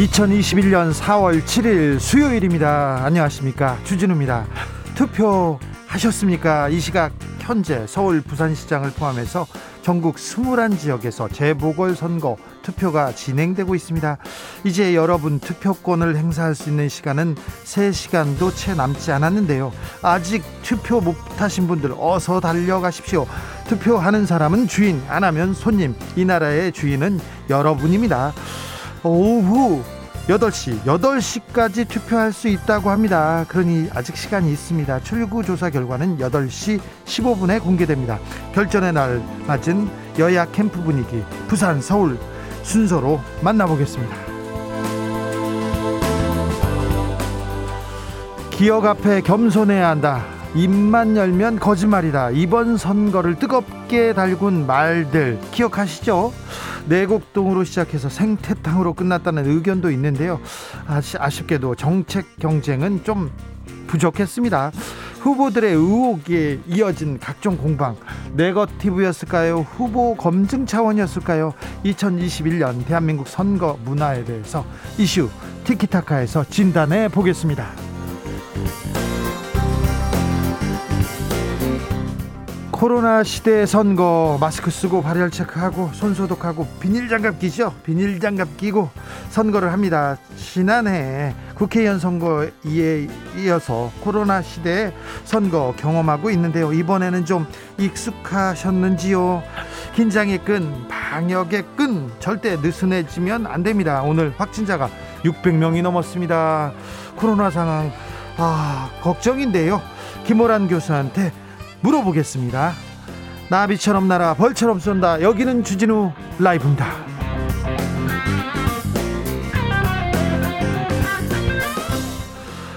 2021년 4월 7일 수요일입니다. 안녕하십니까. 주진우입니다. 투표하셨습니까? 이 시각 현재 서울 부산시장을 포함해서 전국 21 지역에서 재보궐선거 투표가 진행되고 있습니다. 이제 여러분 투표권을 행사할 수 있는 시간은 3시간도 채 남지 않았는데요. 아직 투표 못하신 분들 어서 달려가십시오. 투표하는 사람은 주인, 안 하면 손님. 이 나라의 주인은 여러분입니다. 오후 8시, 8시까지 투표할 수 있다고 합니다. 그러니 아직 시간이 있습니다. 출구 조사 결과는 8시 15분에 공개됩니다. 결전의 날 맞은 여야 캠프 분위기, 부산, 서울 순서로 만나보겠습니다. 기억 앞에 겸손해야 한다. 입만 열면 거짓말이다. 이번 선거를 뜨겁게 달군 말들 기억하시죠? 내곡동으로 시작해서 생태탕으로 끝났다는 의견도 있는데요. 아쉽게도 정책 경쟁은 좀 부족했습니다. 후보들의 의혹에 이어진 각종 공방 네거티브였을까요? 후보 검증 차원이었을까요? 2021년 대한민국 선거 문화에 대해서 이슈 티키타카에서 진단해 보겠습니다. 코로나 시대 선거 마스크 쓰고 발열 체크하고 손 소독하고 비닐 장갑 끼죠? 비닐 장갑 끼고 선거를 합니다. 지난해 국회의원 선거에 이어서 코로나 시대 선거 경험하고 있는데요. 이번에는 좀 익숙하셨는지요? 긴장의 끈 방역의 끈 절대 느슨해지면 안 됩니다. 오늘 확진자가 600명이 넘었습니다. 코로나 상황 아 걱정인데요. 김호란 교수한테 물어보겠습니다. 나비처럼 날아 벌처럼 쏜다. 여기는 주진우 라이브입니다.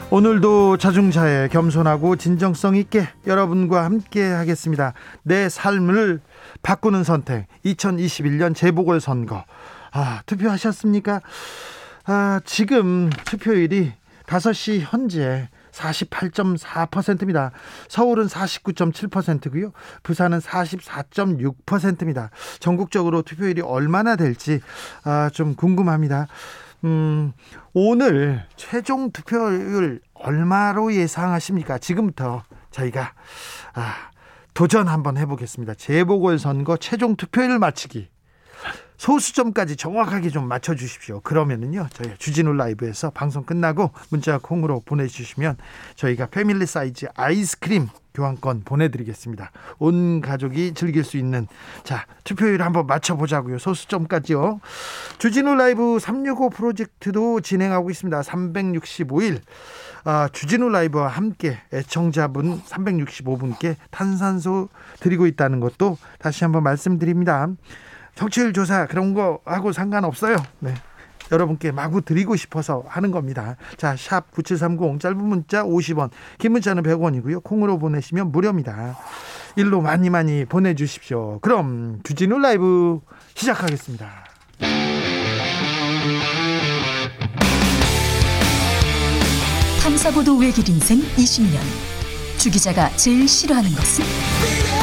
오늘도 자중차에 겸손하고 진정성 있게 여러분과 함께 하겠습니다. 내 삶을 바꾸는 선택. 2021년 재보궐 선거. 아, 투표하셨습니까? 아, 지금 투표율이 5시 현재 48.4%입니다. 서울은 49.7%고요. 부산은 44.6%입니다. 전국적으로 투표율이 얼마나 될지 아, 좀 궁금합니다. 음, 오늘 최종 투표율 얼마로 예상하십니까? 지금부터 저희가 아, 도전 한번 해보겠습니다. 재보궐선거 최종 투표율 맞히기. 소수점까지 정확하게 좀 맞춰 주십시오. 그러면은요, 저희 주진우 라이브에서 방송 끝나고 문자 콩으로 보내주시면 저희가 패밀리 사이즈 아이스크림 교환권 보내드리겠습니다. 온 가족이 즐길 수 있는 자 투표율 한번 맞춰보자고요. 소수점까지요. 주진우 라이브 365 프로젝트도 진행하고 있습니다. 365일 아, 주진우 라이브와 함께 애청자분 365분께 탄산소 드리고 있다는 것도 다시 한번 말씀드립니다. 정치율 조사 그런 거 하고 상관없어요. 네. 여러분께 마구 드리고 싶어서 하는 겁니다. 자, 샵 9730 짧은 문자 50원, 긴 문자는 100원이고요. 콩으로 보내시면 무료입니다. 일로 많이 많이 보내 주십시오. 그럼 주진우 라이브 시작하겠습니다. 탐사보도 외길 인생 20년. 주 기자가 제일 싫어하는 것은?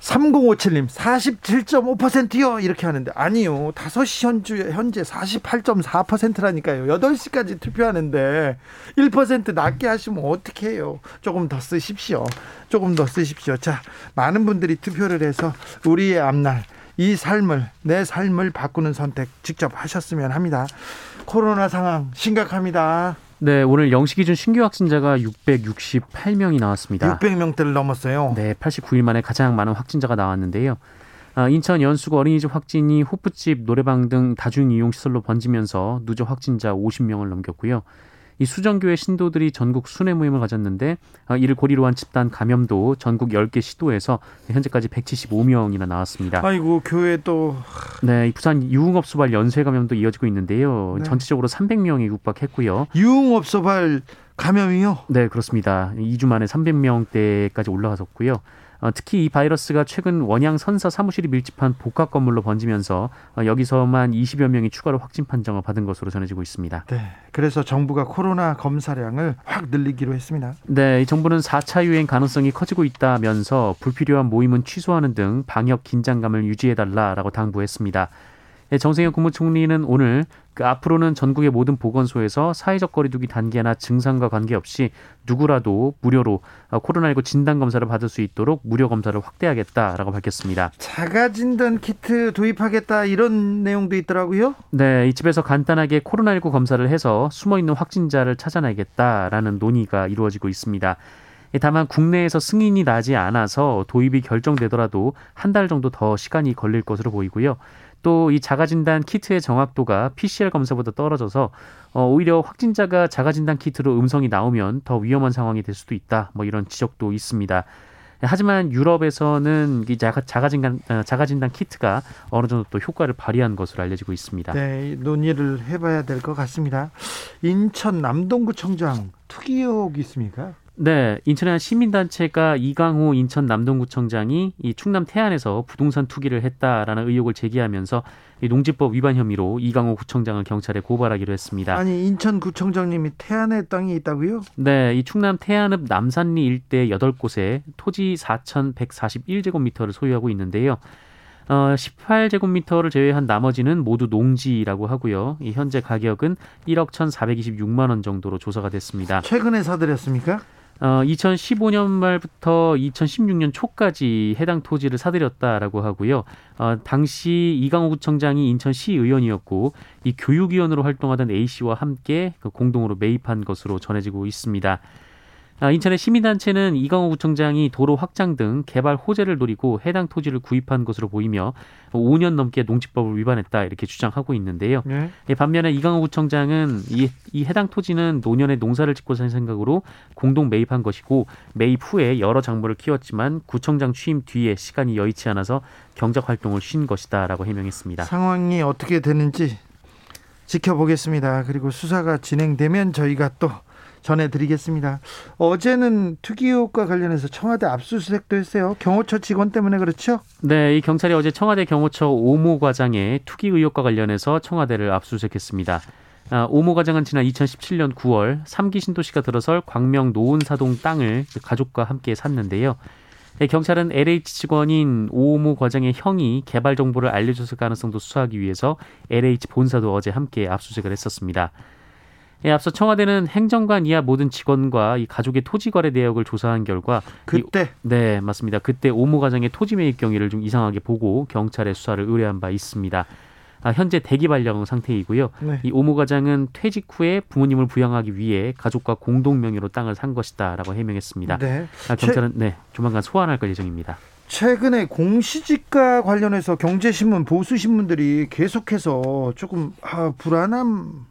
3057님 47.5%요. 이렇게 하는데 아니요. 5시 현주 현재 48.4%라니까요. 8시까지 투표하는데 1% 낮게 하시면 어떻게 해요? 조금 더 쓰십시오. 조금 더 쓰십시오. 자 많은 분들이 투표를 해서 우리의 앞날 이 삶을 내 삶을 바꾸는 선택 직접 하셨으면 합니다. 코로나 상황 심각합니다 네, 오늘 영시 기준 신규 확진자가 668명이 나왔습니다. 600명대를 넘었어요 네, 89일 만에 가장 많은 확진자가 나왔는데요. 아, 인천 연수구 어린이집 확진이 호프집, 노래방 등 다중 이용 시설로 번지면서 누적 확진자 50명을 넘겼고요. 이 수정교회 신도들이 전국 순회 모임을 가졌는데 아, 이를 고리로 한 집단 감염도 전국 10개 시도에서 현재까지 175명이나 나왔습니다. 아이고 교회 또 네, 이 부산 유흥업 소발 연쇄 감염도 이어지고 있는데요. 네. 전체적으로 300명이 육박했고요. 유흥업 소발 감염이요 네, 그렇습니다. 2주 만에 300명대까지 올라갔었고요. 어, 특히 이 바이러스가 최근 원양 선사 사무실이 밀집한 복합 건물로 번지면서 어, 여기서만 20여 명이 추가로 확진 판정을 받은 것으로 전해지고 있습니다. 네. 그래서 정부가 코로나 검사량을 확 늘리기로 했습니다. 네, 이 정부는 4차 유행 가능성이 커지고 있다면서 불필요한 모임은 취소하는 등 방역 긴장감을 유지해달라라고 당부했습니다. 네, 정세현 국무총리는 오늘 그 앞으로는 전국의 모든 보건소에서 사회적 거리두기 단계나 증상과 관계없이 누구라도 무료로 어, 코로나19 진단 검사를 받을 수 있도록 무료 검사를 확대하겠다라고 밝혔습니다. 자가 진단 키트 도입하겠다 이런 내용도 있더라고요. 네, 이 집에서 간단하게 코로나19 검사를 해서 숨어 있는 확진자를 찾아내겠다라는 논의가 이루어지고 있습니다. 예, 다만 국내에서 승인이 나지 않아서 도입이 결정되더라도 한 달 정도 더 시간이 걸릴 것으로 보이고요. 또 이 자가진단 키트의 정확도가 PCR 검사보다 떨어져서 어, 오히려 확진자가 자가진단 키트로 음성이 나오면 더 위험한 상황이 될 수도 있다. 뭐 이런 지적도 있습니다. 예, 하지만 유럽에서는 이 자가, 자가진단, 어, 자가진단 키트가 어느 정도 또 효과를 발휘한 것으로 알려지고 있습니다. 네, 논의를 해봐야 될 것 같습니다. 인천 남동구청장 투기 의혹이 있습니까? 네, 인천의 한 시민단체가 이강호 인천 남동구청장이 이 충남 태안에서 부동산 투기를 했다라는 의혹을 제기하면서 이 농지법 위반 혐의로 이강호 구청장을 경찰에 고발하기로 했습니다. 아니 인천 구청장님이 태안에 땅이 있다고요? 네, 이 충남 태안읍 남산리 일대 8곳에 토지 4,141제곱미터를 소유하고 있는데요. 어, 18제곱미터를 제외한 나머지는 모두 농지라고 하고요. 이 현재 가격은 1억 1,426만 원 정도로 조사가 됐습니다. 최근에 사들였습니까? 어, 2015년 말부터 2016년 초까지 해당 토지를 사들였다라고 하고요. 어, 당시 이강호 구청장이 인천시 의원이었고 이 교육위원으로 활동하던 A 씨와 함께 그 공동으로 매입한 것으로 전해지고 있습니다. 아, 인천의 시민단체는 이강호 구청장이 도로 확장 등 개발 호재를 노리고 해당 토지를 구입한 것으로 보이며 5년 넘게 농지법을 위반했다 이렇게 주장하고 있는데요. 네. 예, 반면에 이강호 구청장은 이, 이 해당 토지는 노년에 농사를 짓고 살 생각으로 공동 매입한 것이고 매입 후에 여러 작물을 키웠지만 구청장 취임 뒤에 시간이 여의치 않아서 경작 활동을 쉰 것이다라고 해명했습니다. 상황이 어떻게 되는지 지켜보겠습니다. 그리고 수사가 진행되면 저희가 또 전해드리겠습니다. 어제는 투기 의혹과 관련해서 청와대 압수수색도 했어요. 경호처 직원 때문에 그렇죠? 네, 이 경찰이 어제 청와대 경호처 오모 과장의 투기 의혹과 관련해서 청와대를 압수수색했습니다. 아, 오모 과장은 지난 2017년 9월 3기 신도시가 들어설 광명 노은사동 땅을 가족과 함께 샀는데요. 네, 경찰은 LH 직원인 오모 과장의 형이 개발 정보를 알려줬을 가능성도 수사하기 위해서 LH 본사도 어제 함께 압수수색을 했었습니다. 예, 앞서 청와대는 행정관 이하 모든 직원과 이 가족의 토지 거래 내역을 조사한 결과 이 그때 네, 맞습니다. 그때 오모 과장의 토지 매입 경위를 좀 이상하게 보고 경찰에 수사를 의뢰한 바 있습니다. 아, 현재 대기 발령 상태이고요. 네. 이 오모 과장은 퇴직 후에 부모님을 부양하기 위해 가족과 공동 명의로 땅을 산 것이다라고 해명했습니다. 네. 아, 경찰은 네 조만간 소환할 걸 예정입니다. 최근에 공시지가 관련해서 경제신문 보수신문들이 계속해서 조금 아, 불안함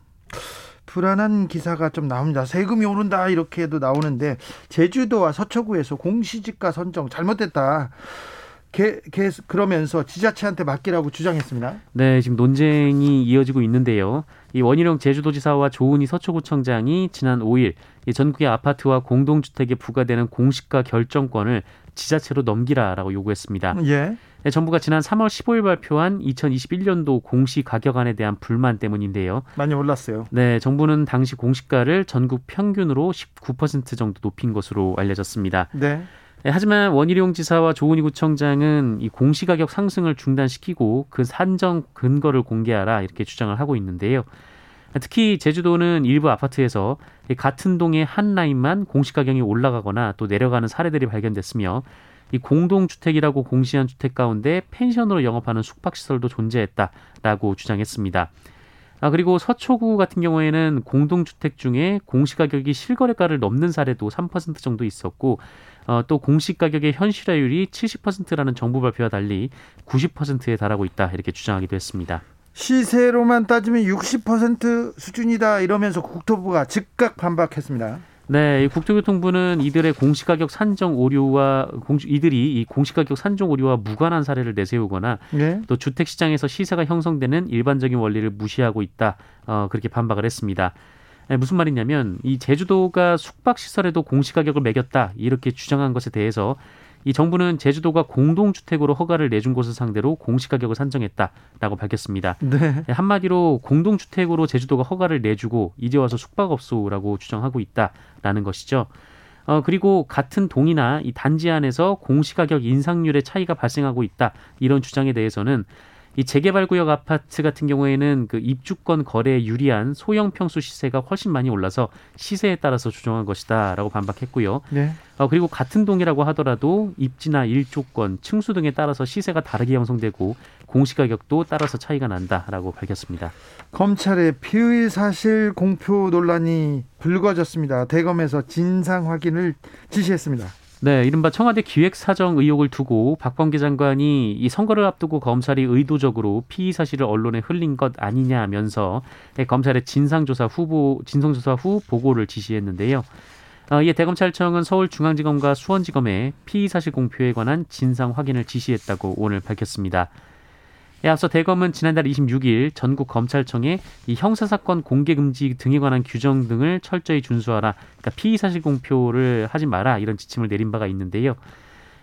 불안한 기사가 좀 나옵니다. 세금이 오른다 이렇게도 나오는데 제주도와 서초구에서 공시지가 선정 잘못됐다. 개, 개, 그러면서 지자체한테 맡기라고 주장했습니다. 네, 지금 논쟁이 이어지고 있는데요. 이 원희룡 제주도지사와 조은희 서초구청장이 지난 5일 이 전국의 아파트와 공동주택에 부과되는 공시가 결정권을 지자체로 넘기라라고 요구했습니다. 예. 네, 정부가 지난 3월 15일 발표한 2021년도 공시 가격안에 대한 불만 때문인데요. 많이 올랐어요. 네, 정부는 당시 공시가를 전국 평균으로 19% 정도 높인 것으로 알려졌습니다. 네. 네, 하지만 원희룡 지사와 조은희 구청장은 이 공시가격 상승을 중단시키고 그 산정 근거를 공개하라 이렇게 주장을 하고 있는데요. 특히 제주도는 일부 아파트에서 같은 동의 한 라인만 공시 가격이 올라가거나 또 내려가는 사례들이 발견됐으며 이 공동주택이라고 공시한 주택 가운데 펜션으로 영업하는 숙박시설도 존재했다라고 주장했습니다. 아, 그리고 서초구 같은 경우에는 공동주택 중에 공시가격이 실거래가를 넘는 사례도 3% 정도 있었고, 어, 또 공시가격의 현실화율이 70%라는 정부 발표와 달리 90%에 달하고 있다 이렇게 주장하기도 했습니다. 시세로만 따지면 60% 수준이다 이러면서 국토부가 즉각 반박했습니다. 네, 국토교통부는 이들의 공시가격 산정 오류와 공, 이들이 이 공시가격 산정 오류와 무관한 사례를 내세우거나 네. 또 주택 시장에서 시세가 형성되는 일반적인 원리를 무시하고 있다. 어, 그렇게 반박을 했습니다. 네, 무슨 말이냐면 이 제주도가 숙박 시설에도 공시가격을 매겼다 이렇게 주장한 것에 대해서 이 정부는 제주도가 공동주택으로 허가를 내준 곳을 상대로 공시가격을 산정했다라고 밝혔습니다. 네. 네. 한마디로 공동주택으로 제주도가 허가를 내주고 이제 와서 숙박업소라고 주장하고 있다라는 것이죠. 어, 그리고 같은 동이나 이 단지 안에서 공시가격 인상률의 차이가 발생하고 있다 이런 주장에 대해서는 이 재개발 구역 아파트 같은 경우에는 그 입주권 거래에 유리한 소형 평수 시세가 훨씬 많이 올라서 시세에 따라서 조정한 것이다라고 반박했고요. 네. 어, 그리고 같은 동이라고 하더라도 입지나 일조권, 층수 등에 따라서 시세가 다르게 형성되고 공시가격도 따라서 차이가 난다라고 밝혔습니다. 검찰의 피의 사실 공표 논란이 불거졌습니다. 대검에서 진상 확인을 지시했습니다. 네, 이른바 청와대 기획사정 의혹을 두고 박범계 장관이 이 선거를 앞두고 검찰이 의도적으로 피의 사실을 언론에 흘린 것 아니냐 하면서 검찰의 진상조사 후보 진상조사 후 보고를 지시했는데요. 어, 이에 대검찰청은 서울중앙지검과 수원지검에 피의 사실 공표에 관한 진상 확인을 지시했다고 오늘 밝혔습니다. 예, 앞서 대검은 지난달 26일 전국 검찰청에 이 형사 사건 공개 금지 등에 관한 규정 등을 철저히 준수하라. 그러니까 피의 사실 공표를 하지 마라 이런 지침을 내린 바가 있는데요.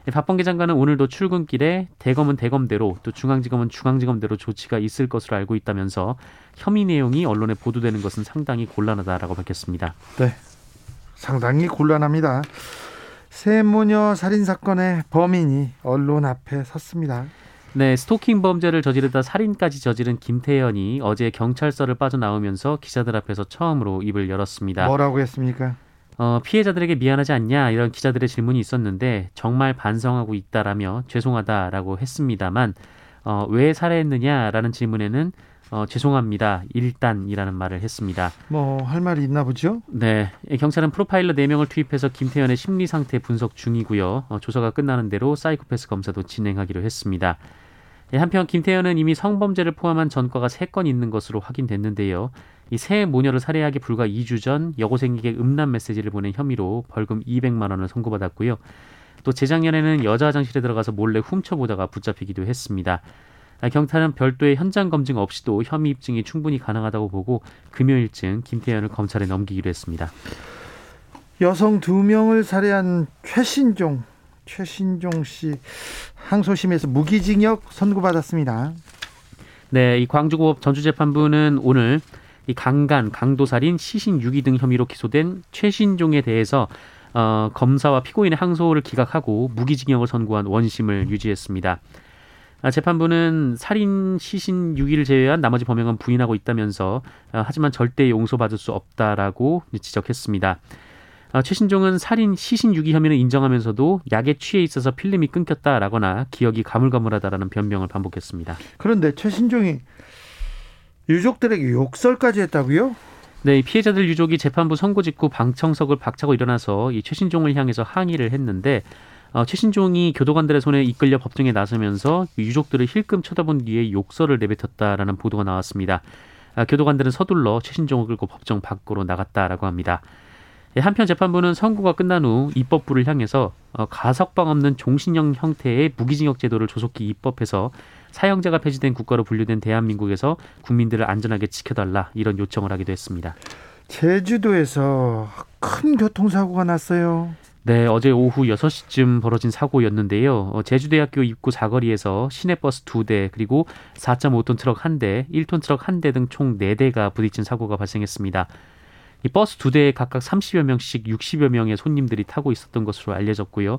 예, 박범계 장관은 오늘도 출근길에 대검은 대검대로 또 중앙지검은 중앙지검대로 조치가 있을 것으로 알고 있다면서 혐의 내용이 언론에 보도되는 것은 상당히 곤란하다라고 밝혔습니다. 네, 상당히 곤란합니다. 세모녀 살인 사건의 범인이 언론 앞에 섰습니다. 네, 스토킹 범죄를 저지르다 살인까지 저지른 김태현이 어제 경찰서를 빠져나오면서 기자들 앞에서 처음으로 입을 열었습니다. 뭐라고 했습니까? 어, 피해자들에게 미안하지 않냐 이런 기자들의 질문이 있었는데 정말 반성하고 있다라며 죄송하다라고 했습니다만 어, 왜 살해했느냐라는 질문에는 어, 죄송합니다. 일단이라는 말을 했습니다. 뭐 할 말이 있나 보죠? 네, 경찰은 프로파일러 4명을 투입해서 김태현의 심리 상태 분석 중이고요. 어, 조사가 끝나는 대로 사이코패스 검사도 진행하기로 했습니다. 예, 한편 김태현은 이미 성범죄를 포함한 전과가 3건 있는 것으로 확인됐는데요. 이새 모녀를 살해하기 불과 2주 전 여고생에게 음란 메시지를 보낸 혐의로 벌금 200만 원을 선고받았고요. 또 재작년에는 여자 화장실에 들어가서 몰래 훔쳐보다가 붙잡히기도 했습니다. 아, 경찰은 별도의 현장 검증 없이도 혐의 입증이 충분히 가능하다고 보고 금요일쯤 김태현을 검찰에 넘기기로 했습니다. 여성 두 명을 살해한 최신종 최신종 씨 항소심에서 무기징역 선고받았습니다. 네, 이 광주고법 전주재판부는 오늘 이 강간, 강도살인, 시신 유기 등 혐의로 기소된 최신종에 대해서 어, 검사와 피고인의 항소를 기각하고 무기징역을 선고한 원심을 유지했습니다. 아, 재판부는 살인, 시신 유기를 제외한 나머지 범행은 부인하고 있다면서 어, 하지만 절대 용서받을 수 없다라고 지적했습니다. 어, 최신종은 살인, 시신 유기 혐의는 인정하면서도 약에 취해 있어서 필름이 끊겼다라거나 기억이 가물가물하다라는 변명을 반복했습니다. 그런데 최신종이 유족들에게 욕설까지 했다고요? 네, 피해자들 유족이 재판부 선고 직후 방청석을 박차고 일어나서 이 최신종을 향해서 항의를 했는데 어, 최신종이 교도관들의 손에 이끌려 법정에 나서면서 유족들을 힐끔 쳐다본 뒤에 욕설을 내뱉었다라는 보도가 나왔습니다. 아, 교도관들은 서둘러 최신종을 끌고 법정 밖으로 나갔다라고 합니다. 예, 한편 재판부는 선고가 끝난 후 입법부를 향해서 어, 가석방 없는 종신형 형태의 무기징역 제도를 조속히 입법해서 사형제가 폐지된 국가로 분류된 대한민국에서 국민들을 안전하게 지켜달라 이런 요청을 하기도 했습니다. 제주도에서 큰 교통사고가 났어요. 네, 어제 오후 6시쯤 벌어진 사고였는데요. 어, 제주대학교 입구 사거리에서 시내버스 2대, 그리고 4.5톤 트럭 1대, 1톤 트럭 1대 등총 4대가 부딪힌 사고가 발생했습니다. 이 버스 두 대에 각각 30여 명씩 60여 명의 손님들이 타고 있었던 것으로 알려졌고요.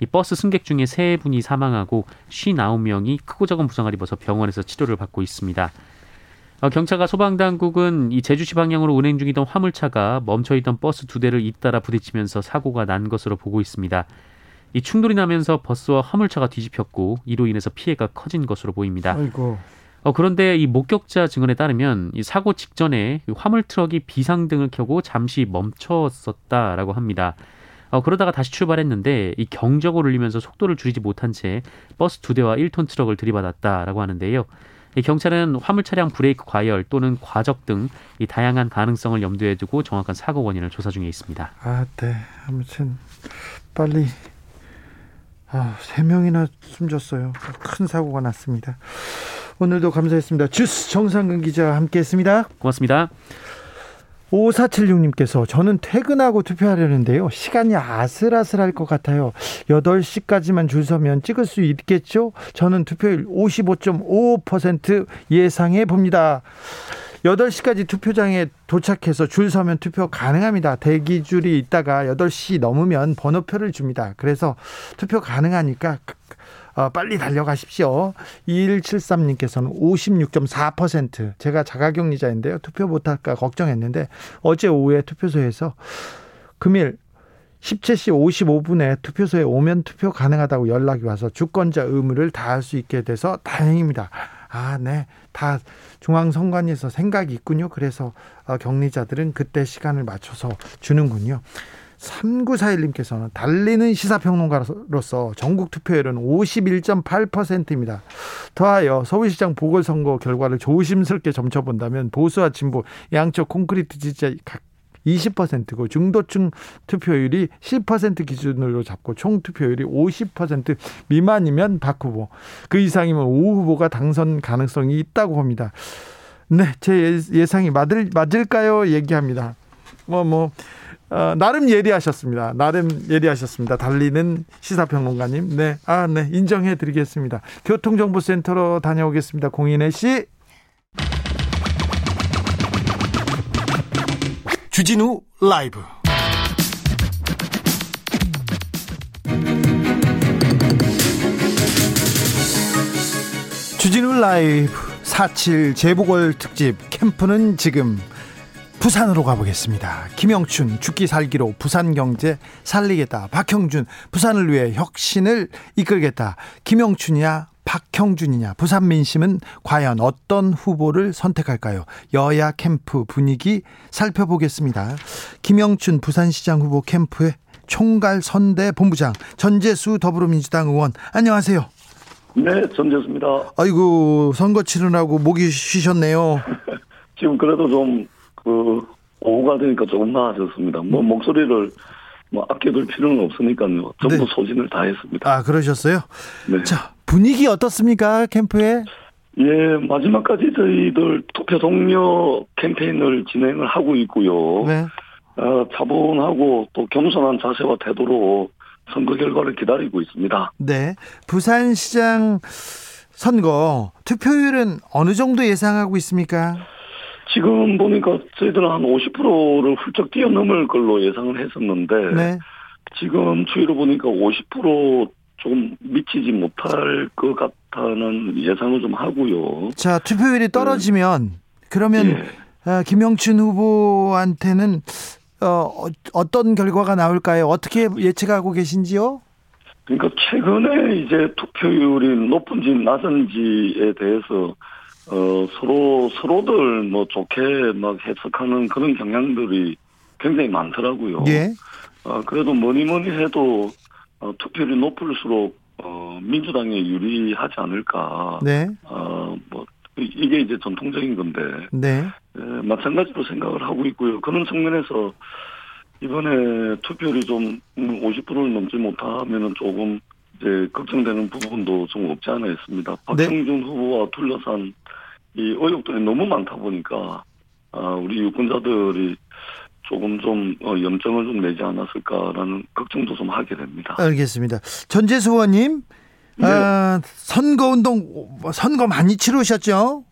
이 버스 승객 중에 세 분이 사망하고 59명이 크고 작은 부상을 입어서 병원에서 치료를 받고 있습니다. 어, 경찰과 소방당국은 이 제주시 방향으로 운행 중이던 화물차가 멈춰있던 버스 두 대를 잇따라 부딪히면서 사고가 난 것으로 보고 있습니다. 이 충돌이 나면서 버스와 화물차가 뒤집혔고 이로 인해서 피해가 커진 것으로 보입니다. 아이고. 어, 그런데 이 목격자 증언에 따르면 이 사고 직전에 이 화물 트럭이 비상등을 켜고 잠시 멈췄었다라고 합니다. 어, 그러다가 다시 출발했는데 이 경적을 울리면서 속도를 줄이지 못한 채 버스 두 대와 1톤 트럭을 들이받았다라고 하는데요. 이 경찰은 화물 차량 브레이크 과열 또는 과적 등 이 다양한 가능성을 염두에 두고 정확한 사고 원인을 조사 중에 있습니다. 아, 네. 아무튼 빨리 아, 세 명이나 숨졌어요. 큰 사고가 났습니다. 오늘도 감사했습니다. 주스 정상근 기자 함께했습니다. 고맙습니다. 5476님께서 저는 퇴근하고 투표하려는데요. 시간이 아슬아슬할 것 같아요. 8시까지만 줄 서면 찍을 수 있겠죠? 저는 투표율 55.5% 예상해 봅니다. 8시까지 투표장에 도착해서 줄 서면 투표 가능합니다. 대기줄이 있다가 8시 넘으면 번호표를 줍니다. 그래서 투표 가능하니까 어, 빨리 달려가십시오. 2173님께서는 56.4% 제가 자가격리자인데요. 투표 못할까 걱정했는데 어제 오후에 투표소에서 금일 17시 55분에 투표소에 오면 투표 가능하다고 연락이 와서 주권자 의무를 다할 수 있게 돼서 다행입니다. 아, 네. 다 중앙선관위에서 생각이 있군요. 그래서 어, 격리자들은 그때 시간을 맞춰서 주는군요. 3941님께서는 달리는 시사평론가로서 전국 투표율은 51.8%입니다. 더하여 서울시장 보궐선거 결과를 조심스럽게 점쳐본다면 보수와 진보 양쪽 콘크리트 지지자 각 20%고 중도층 투표율이 10% 기준으로 잡고 총 투표율이 50% 미만이면 박 후보, 그 이상이면 오 후보가 당선 가능성이 있다고 봅니다. 네, 제 예상이 맞을 맞을까요? 얘기합니다. 뭐 뭐. 어, 나름 예리하셨습니다. 나름 예리하셨습니다. 달리는 시사평론가님. 네. 아, 네. 인정해 드리겠습니다. 교통정보센터로 다녀오겠습니다. 공인혜 씨. 주진우 라이브. 주진우 라이브 4.7 재보궐 특집 캠프는 지금 부산으로 가보겠습니다. 김영춘 죽기 살기로 부산 경제 살리겠다. 박형준 부산을 위해 혁신을 이끌겠다. 김영춘이야 박형준이냐 부산 민심은 과연 어떤 후보를 선택할까요? 여야 캠프 분위기 살펴보겠습니다. 김영춘 부산시장 후보 캠프의 총괄 선대 본부장 전재수 더불어민주당 의원 안녕하세요. 네, 전재수입니다. 아이고 선거 치르라고 목이 쉬셨네요. 지금 그래도 좀 그 오후가 되니까 조금 나아졌습니다. 뭐 목소리를 뭐 아껴둘 필요는 없으니까요. 전부 네. 소진을 다 했습니다. 아 그러셨어요? 네. 자 분위기 어떻습니까 캠프에? 예, 마지막까지 저희들 투표 동료 캠페인을 진행을 하고 있고요. 네. 어, 차분하고 또 겸손한 자세와 태도로 선거 결과를 기다리고 있습니다. 네. 부산시장 선거 투표율은 어느 정도 예상하고 있습니까? 지금 보니까 저희들은 한 50%를 훌쩍 뛰어넘을 걸로 예상을 했었는데 네. 지금 추이로 보니까 50% 조금 미치지 못할 것 같다는 예상을 좀 하고요. 자, 투표율이 떨어지면 그러면 예. 어, 김영춘 후보한테는 어, 어떤 결과가 나올까요? 어떻게 예측하고 계신지요? 그러니까 최근에 이제 투표율이 높은지 낮은지에 대해서 어 서로 서로들 뭐 좋게 막 해석하는 그런 경향들이 굉장히 많더라고요. 예. 어 그래도 뭐니 뭐니 해도 어, 투표율이 높을수록 어 민주당에 유리하지 않을까. 네. 어 뭐 이게 이제 전통적인 건데 네. 에, 마찬가지로 생각을 하고 있고요. 그런 측면에서 이번에 투표율이 좀 50%를 넘지 못하면은 조금 이제 걱정되는 부분도 좀 없지 않아 있습니다. 박형준 후보와 둘러싼 이 의혹들이 너무 많다 보니까 아, 우리 유권자들이 조금 좀 어, 염증을 좀 내지 않았을까라는 걱정도 좀 하게 됩니다. 알겠습니다. 전재수 의원님, 네. 아, 선거운동, 선거 많이 치르셨죠?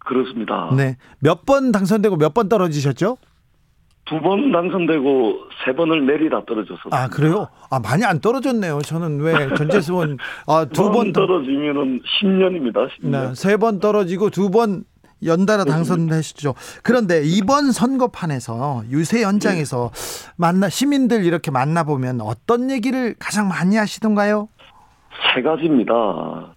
그렇습니다. 네. 몇 번 당선되고 몇 번 떨어지셨죠? 두 번 당선되고 세 번을 내리다 떨어졌었습니다. 아 그래요? 아 많이 안 떨어졌네요. 저는 왜 전재수 의원 아 두번 떨어지면은 10년입니다. 10년. 세번 떨어지고 두 번 연달아 당선되시죠. 그런데 이번 선거판에서 유세 연장에서 만나 시민들 이렇게 만나 보면 어떤 얘기를 가장 많이 하시던가요? 세 가지입니다.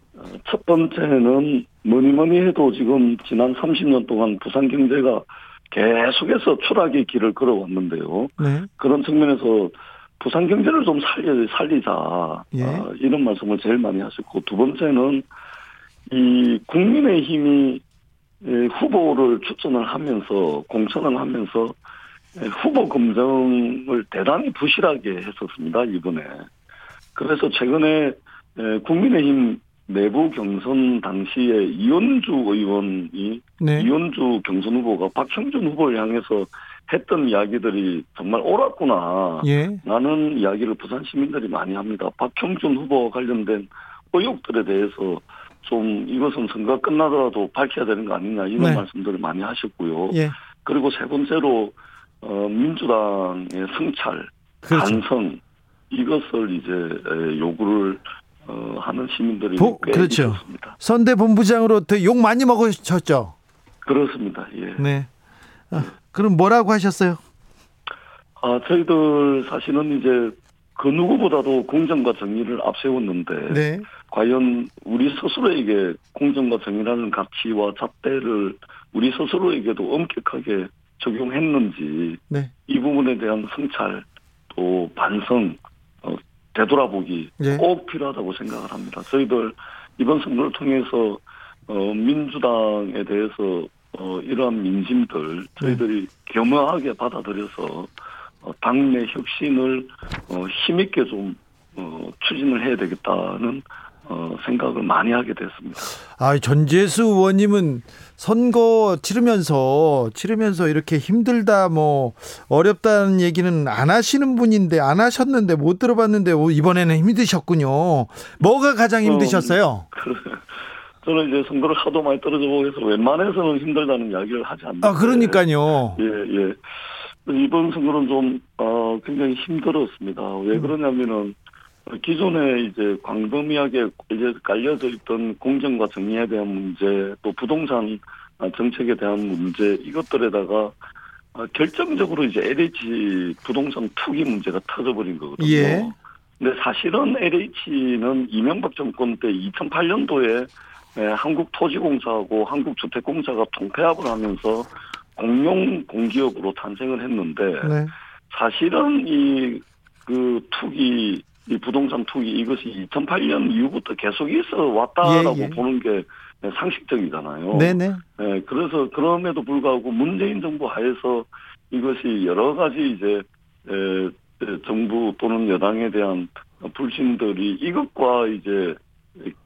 첫 번째는 뭐니 뭐니 해도 지금 지난 30년 동안 부산 경제가 계속해서 추락의 길을 걸어왔는데요. 네. 그런 측면에서 부산 경제를 좀 살리, 살리자. 예. 아, 이런 말씀을 제일 많이 하셨고, 두 번째는 이 국민의힘이 예, 후보를 추천을 하면서, 공천을 하면서 예, 후보 검증을 대단히 부실하게 했었습니다, 이번에. 그래서 최근에 예, 국민의힘 내부 경선 당시에 이현주 의원이 네. 이현주 경선 후보가 박형준 후보를 향해서 했던 이야기들이 정말 옳았구나. 예. 라는 이야기를 부산 시민들이 많이 합니다. 박형준 후보와 관련된 의혹들에 대해서 좀 이것은 선거 끝나더라도 밝혀야 되는 거 아니냐 이런 네. 말씀들을 많이 하셨고요. 예. 그리고 세 번째로 어, 민주당의 성찰, 그렇죠. 반성 이것을 이제 에, 요구를 어, 하는 시민들이 보- 꽤 그렇죠. 있었습니다. 선대 본부장으로 더욕 많이 먹으셨죠? 그렇습니다. 예. 네. 아, 그럼 뭐라고 하셨어요? 아, 저희들 사실은 이제 그 누구보다도 공정과 정의를 앞세웠는데 네. 과연 우리 스스로에게 공정과 정의라는 가치와 잣대를 우리 스스로에게도 엄격하게 적용했는지 네. 이 부분에 대한 성찰 또 반성 어, 되돌아보기 예. 꼭 필요하다고 생각을 합니다. 저희들 이번 선거를 통해서 어, 민주당에 대해서 어, 이러한 민심들 저희들이 겸허하게 받아들여서 어, 당내 혁신을 어, 힘있게 좀 어, 추진을 해야 되겠다는 어, 생각을 많이 하게 됐습니다. 아, 전재수 의원님은 선거 치르면서 치르면서 이렇게 힘들다 뭐 어렵다는 얘기는 안 하시는 분인데 안 하셨는데 못 들어봤는데 오, 이번에는 힘드셨군요. 뭐가 가장 힘드셨어요? 저는 이제 선거를 하도 많이 떨어져 보고 해서 웬만해서는 힘들다는 이야기를 하지 않는데 아, 그러니까요. 예, 예. 이번 선거는 좀, 어, 굉장히 힘들었습니다. 왜 음. 그러냐면은, 어, 기존에 이제 광범위하게 이제 깔려져 있던 공정과 정의에 대한 문제, 또 부동산 아, 정책에 대한 문제, 이것들에다가 어, 결정적으로 이제 LH 부동산 투기 문제가 터져버린 거거든요. 예. 근데 사실은 LH는 이명박 정권 때 2008년도에 한국토지공사하고 한국주택공사가 통폐합을 하면서 공용 공기업으로 탄생을 했는데 네. 사실은 이 그 투기 이 부동산 투기 이것이 2008년 이후부터 계속 있어 왔다라고 예, 예. 보는 게 상식적이잖아요. 네, 네. 예, 그래서 그럼에도 불구하고 문재인 정부 하에서 이것이 여러 가지 이제 에, 에, 정부 또는 여당에 대한 불신들이 이것과 이제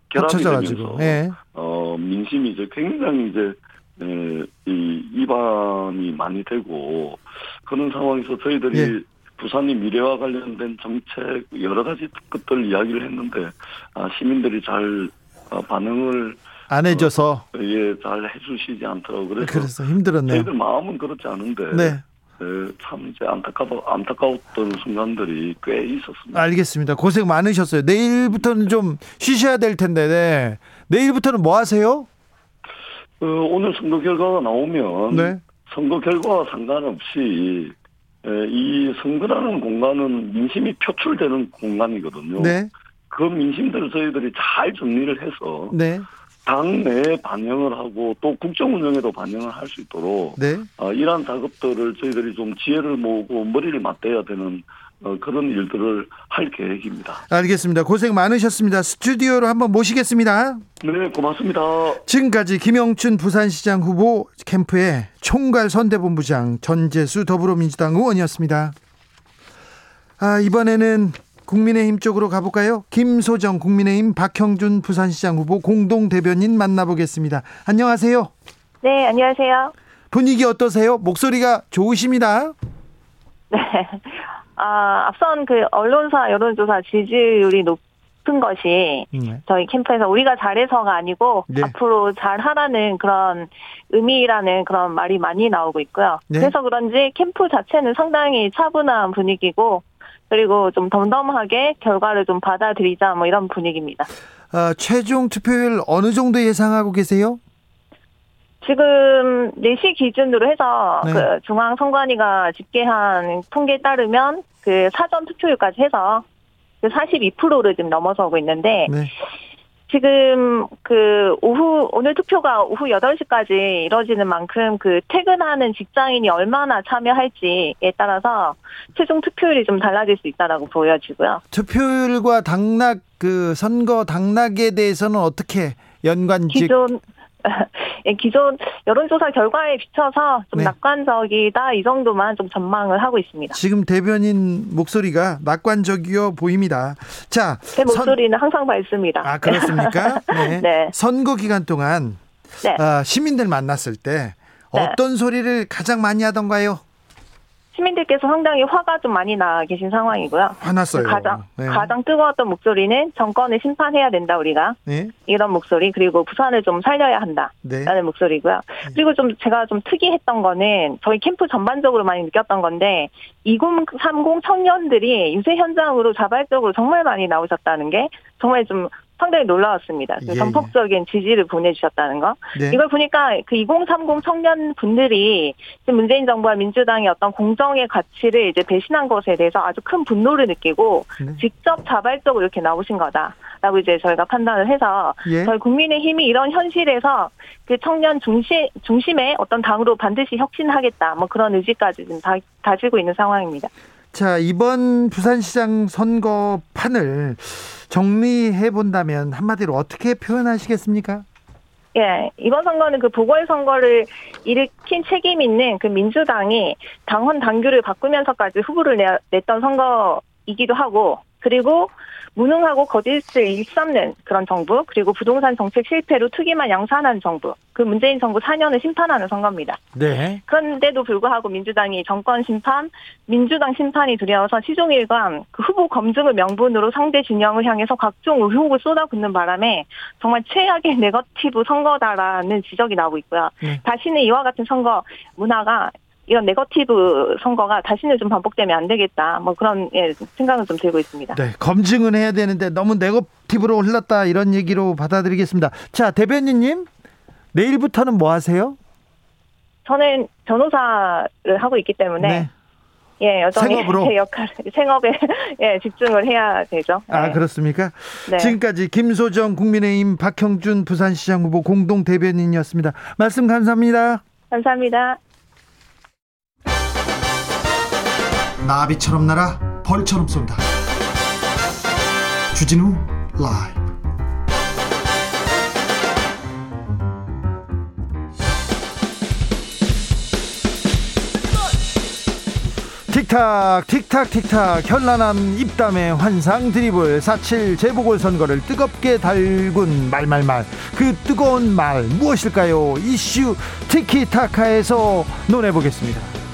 결합이 되면서. 예. 어 민심이 이제 굉장히 이제 에, 이 이반이 많이 되고 그런 상황에서 저희들이 예. 부산이 미래와 관련된 정책 여러 가지 것들 이야기를 했는데 아, 시민들이 잘 어, 반응을 안 해줘서 예, 잘 해주시지 않더라고 그래서 그래서 힘들었네요. 저희들 마음은 그렇지 않은데 네. 에, 참 이제 안타까 안타까웠던 순간들이 꽤 있었습니다. 알겠습니다. 고생 많으셨어요. 내일부터는 좀 쉬셔야 될 텐데. 네. 내일부터는 뭐 하세요? 어, 오늘 선거 결과가 나오면 네. 선거 결과와 상관없이 에, 이 선거라는 공간은 민심이 표출되는 공간이거든요. 네. 그 민심들을 저희들이 잘 정리를 해서 네. 당 내에 반영을 하고 또 국정 운영에도 반영을 할 수 있도록 네. 어, 이러한 작업들을 저희들이 좀 지혜를 모으고 머리를 맞대야 되는 어, 그런 일들을 할 계획입니다. 알겠습니다. 고생 많으셨습니다. 스튜디오로 한번 모시겠습니다. 네, 고맙습니다. 지금까지 김영춘 부산시장 후보 캠프의 총괄 선대본부장 전재수 더불어민주당 의원이었습니다. 아, 이번에는 국민의힘 쪽으로 가볼까요? 김소정 국민의힘 박형준 부산시장 후보 공동 대변인 만나보겠습니다. 안녕하세요. 네, 안녕하세요. 분위기 어떠세요? 목소리가 좋으십니다. 네. 아, 앞선 그 언론사 여론조사 지지율이 높, 싶은 것이 네. 저희 캠프에서 우리가 잘해서가 아니고 네. 앞으로 잘하라는 그런 의미라는 그런 말이 많이 나오고 있고요. 네. 그래서 그런지 캠프 자체는 상당히 차분한 분위기고 그리고 좀 덤덤하게 결과를 좀 받아들이자 뭐 이런 분위기입니다. 아, 최종 투표율 어느 정도 예상하고 계세요? 지금 4시 기준으로 해서 네. 그 중앙선관위가 집계한 통계에 따르면 그 사전 투표율까지 해서 그 42%를 지금 넘어서고 있는데 네. 지금 그 오후 오늘 투표가 오후 8시까지 이뤄지는 만큼 그 퇴근하는 직장인이 얼마나 참여할지에 따라서 최종 투표율이 좀 달라질 수 있다라고 보여지고요. 투표율과 당락 그 선거 당락에 대해서는 어떻게 연관직 기존 예, 기존 여론조사 결과에 비춰서 좀 네. 낙관적이다 이 정도만 좀 전망을 하고 있습니다. 지금 대변인 목소리가 낙관적이어 보입니다. 자, 제 목소리는 항상 밝습니다. 아 그렇습니까? 네. 네. 선거 기간 동안 네. 아, 시민들 만났을 때 네. 어떤 소리를 가장 많이 하던가요? 시민들께서 상당히 화가 좀 많이 나 계신 상황이고요. 화났어요. 가장 네. 가장 뜨거웠던 목소리는 정권을 심판해야 된다 우리가 네. 이런 목소리 그리고 부산을 좀 살려야 한다. 네. 라는 목소리고요. 그리고 좀 제가 좀 특이했던 거는 저희 캠프 전반적으로 많이 느꼈던 건데 2030 청년들이 유세 현장으로 자발적으로 정말 많이 나오셨다는 게 정말 좀 상당히 놀라웠습니다. 그 예. 전폭적인 지지를 보내주셨다는 거. 네. 이걸 보니까 그 2030 청년 분들이 지금 문재인 정부와 민주당의 어떤 공정의 가치를 이제 배신한 것에 대해서 아주 큰 분노를 느끼고 네. 직접 자발적으로 이렇게 나오신 거다라고 이제 저희가 판단을 해서 예. 저희 국민의힘이 이런 현실에서 그 청년 중심 중심의 어떤 당으로 반드시 혁신하겠다 뭐 그런 의지까지 좀 다, 다지고 있는 상황입니다. 자, 이번 부산시장 선거판을 정리해 본다면 한마디로 어떻게 표현하시겠습니까? 예, 이번 선거는 그 보궐선거를 일으킨 책임 있는 그 민주당이 당헌 당규를 바꾸면서까지 후보를 내, 냈던 선거이기도 하고, 그리고 무능하고 거짓을 일삼는 그런 정부, 그리고 부동산 정책 실패로 투기만 양산한 정부, 그 문재인 정부 4년을 심판하는 선거입니다. 네. 그런데도 불구하고 민주당이 정권 심판, 민주당 심판이 두려워서 시종일관 그 후보 검증을 명분으로 상대 진영을 향해서 각종 의혹을 쏟아붓는 바람에 정말 최악의 네거티브 선거다라는 지적이 나오고 있고요. 네. 다시는 이와 같은 선거 문화가 이런 네거티브 선거가 다시는 좀 반복되면 안 되겠다. 뭐 그런 예, 생각은 좀 들고 있습니다. 네, 검증은 해야 되는데 너무 네거티브로 흘렀다 이런 얘기로 받아들이겠습니다. 자, 대변인님 내일부터는 뭐 하세요? 저는 변호사를 하고 있기 때문에 네. 예 여전히 생업으로? 제 역할 생업에 예 집중을 해야 되죠. 아 네. 그렇습니까? 네. 지금까지 김소정 국민의힘 박형준 부산시장 후보 공동 대변인이었습니다. 말씀 감사합니다. 감사합니다. 나비처럼 날아 벌처럼 쏜다. 주진우 라이브. 틱탁 틱탁 틱탁. 현란한 입담의 환상 드리블. 4.7 재보궐선거를 뜨겁게 달군 말말말. 그 뜨거운 말 무엇일까요? 이슈 티키타카에서 논해보겠습니다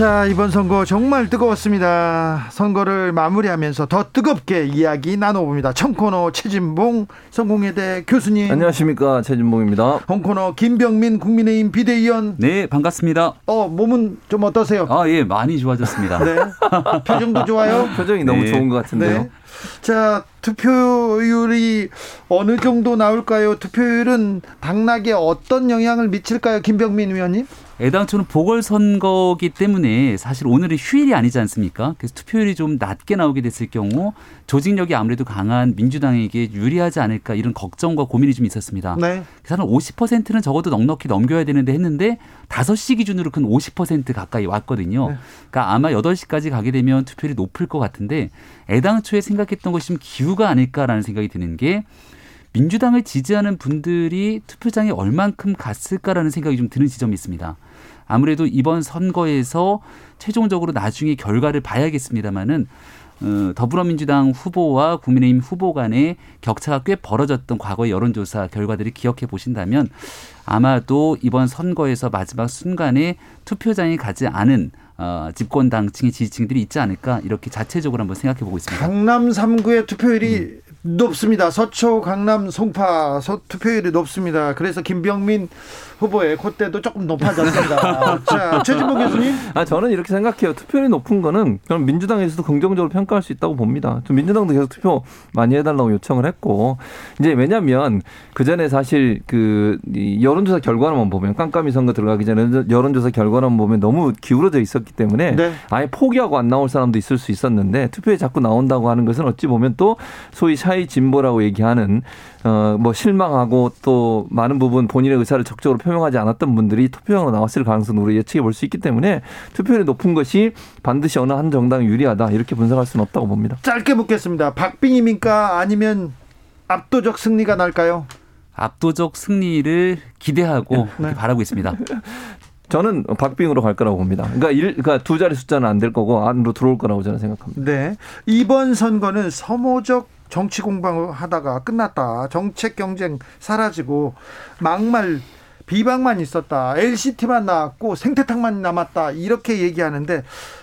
자 이번 선거 정말 뜨거웠습니다 선거를 마무리하면서 더 뜨겁게 이야기 나눠봅니다 청코너 최진봉 성공회대 교수님 안녕하십니까 최진봉입니다. 홍코너 김병민 국민의힘 비대위원 네, 반갑습니다. 어 몸은 좀 어떠세요? 아, 예, 많이 좋아졌습니다. 네. 표정도 좋아요? 표정이 너무 네. 좋은 것 같은데요. 네. 자, 투표율이 어느 정도 나올까요? 투표율은 당락에 어떤 영향을 미칠까요? 김병민 의원님? 애당초는 보궐선거기 때문에 사실 오늘이 휴일이 아니지 않습니까? 그래서 투표율이 좀 낮게 나오게 됐을 경우 조직력이 아무래도 강한 민주당에게 유리하지 않을까 이런 걱정과 고민이 좀 있었습니다. 네. 그래서 한 50%는 적어도 넉넉히 넘겨야 되는데 했는데 5시 기준으로 큰50% 가까이 왔거든요. 네. 그러니까 아마 8시까지 가게 되면 투표율이 높을 것 같은데 애당초에 생각했던 것이 좀 기우가 아닐까라는 생각이 드는 게 민주당을 지지하는 분들이 투표장에 얼만큼 갔을까라는 생각이 좀 드는 지점이 있습니다. 아무래도 이번 선거에서 최종적으로 나중에 결과를 봐야겠습니다마는 어, 더불어민주당 후보와 국민의힘 후보 간의 격차가 꽤 벌어졌던 과거의 여론조사 결과들을 기억해 보신다면 아마도 이번 선거에서 마지막 순간에 투표장에 가지 않은 어, 집권 당층의 지지층들이 있지 않을까 이렇게 자체적으로 한번 생각해 보고 있습니다. 강남 3구의 투표율이 높습니다. 서초, 강남, 송파 서, 투표율이 높습니다. 그래서 김병민 후보의 콧대도 조금 높아졌습니다. 자, 최진봉 교수님. 아 저는 이렇게 생각해요. 투표율이 높은 거는 저는 민주당에서도 긍정적으로 평가할 수 있다고 봅니다. 좀 민주당도 계속 투표 많이 해달라고 요청을 했고 이제 왜냐하면 그 전에 사실 그 여론조사 결과만 보면 깜깜이 선거 들어가기 전에 여론조사 결과만 보면 너무 기울어져 있었기 때문에 네. 아예 포기하고 안 나올 사람도 있을 수 있었는데 투표에 자꾸 나온다고 하는 것은 어찌 보면 또 소위 샤이 진보라고 얘기하는 어뭐 실망하고 또 많은 부분 본인의 의사를 적극적으로 표명하지 않았던 분들이 투표용으로 나왔을 가능성을 우리 예측해 볼 수 있기 때문에 투표율이 높은 것이 반드시 어느 한 정당이 유리하다 이렇게 분석할 수는 없다고 봅니다. 짧게 묻겠습니다. 박빙입니까? 아니면 압도적 승리가 날까요? 압도적 승리를 기대하고 네. 바라고 있습니다. 저는 박빙으로 갈 거라고 봅니다. 그러니까 일, 그러니까 두 자리 숫자는 안 될 거고 안으로 들어올 거라고 저는 생각합니다. 네. 이번 선거는 서모적 정치 공방을 하다가 끝났다. 정책 경쟁 사라지고 막말 비방만 있었다. LCT만 나왔고 생태탕만 남았다. 이렇게 얘기하는데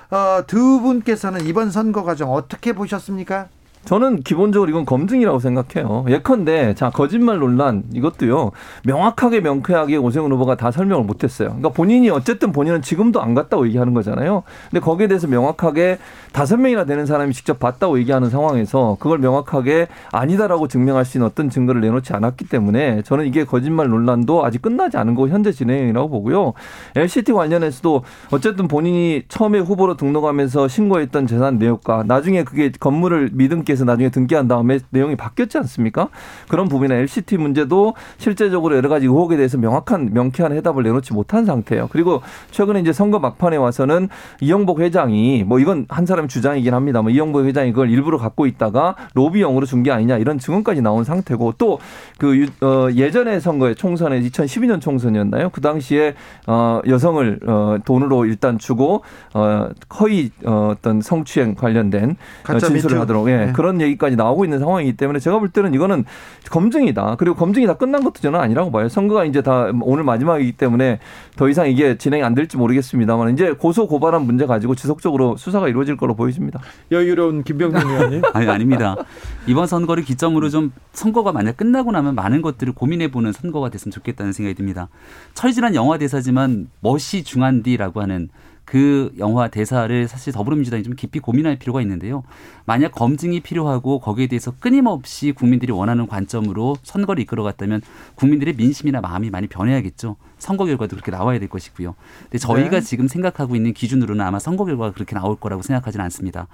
어, 두 분께서는 이번 선거 과정 어떻게 보셨습니까? 저는 기본적으로 이건 검증이라고 생각해요. 예컨대 자 거짓말 논란 이것도요 명확하게 명쾌하게 오세훈 후보가 다 설명을 못했어요. 그러니까 본인이 어쨌든 본인은 지금도 안 갔다고 얘기하는 거잖아요. 근데 거기에 대해서 명확하게 다섯 명이나 되는 사람이 직접 봤다고 얘기하는 상황에서 그걸 명확하게 아니다라고 증명할 수 있는 어떤 증거를 내놓지 않았기 때문에 저는 이게 거짓말 논란도 아직 끝나지 않은 거 현재 진행이라고 보고요. LCT 관련해서도 어쨌든 본인이 처음에 후보로 등록하면서 신고했던 재산 내역과 나중에 그게 건물을 미등기 에서 나중에 등기한 다음에 내용이 바뀌었지 않습니까? 그런 부분에 LCT 문제도 실제적으로 여러 가지 의혹에 대해서 명확한 명쾌한 해답을 내놓지 못한 상태예요. 그리고 최근에 이제 선거 막판에 와서는 이영복 회장이 뭐 이건 한 사람의 주장이긴 합니다. 뭐 이영복 회장이 그걸 일부러 갖고 있다가 로비용으로 준 게 아니냐 이런 증언까지 나온 상태고 또 그 어, 예전에 선거에 총선에 2012년 총선이었나요? 그 당시에 어, 여성을 어, 돈으로 일단 주고 어, 허위 어, 어떤 성추행 관련된 진술을. 하도록 예, 네. 그런 얘기까지 나오고 있는 상황이기 때문에 제가 볼 때는 이거는 검증이다. 그리고 검증이 다 끝난 것도 저는 아니라고 봐요. 선거가 이제 다 오늘 마지막이기 때문에 더 이상 이게 진행이 안 될지 모르겠습니다만 이제 고소 고발한 문제 가지고 지속적으로 수사가 이루어질 걸로 보여집니다. 여유로운 김병민 의원님. 아니 아닙니다. 이번 선거를 기점으로 좀 선거가 만약 끝나고 나면 많은 것들을 고민해 보는 선거가 됐으면 좋겠다는 생각이 듭니다. 철질한 영화 대사지만 멋이 중한디라고 하는 그 영화 대사를 사실 더불어민주당이 좀 깊이 고민할 필요가 있는데요. 만약 검증이 필요하고 거기에 대해서 끊임없이 국민들이 원하는 관점으로 선거를 이끌어갔다면 국민들의 민심이나 마음이 많이 변해야겠죠. 선거 결과도 그렇게 나와야 될 것이고요. 근데 저희가 네. 지금 생각하고 있는 기준으로는 아마 선거 결과가 그렇게 나올 거라고 생각하지는 않습니다.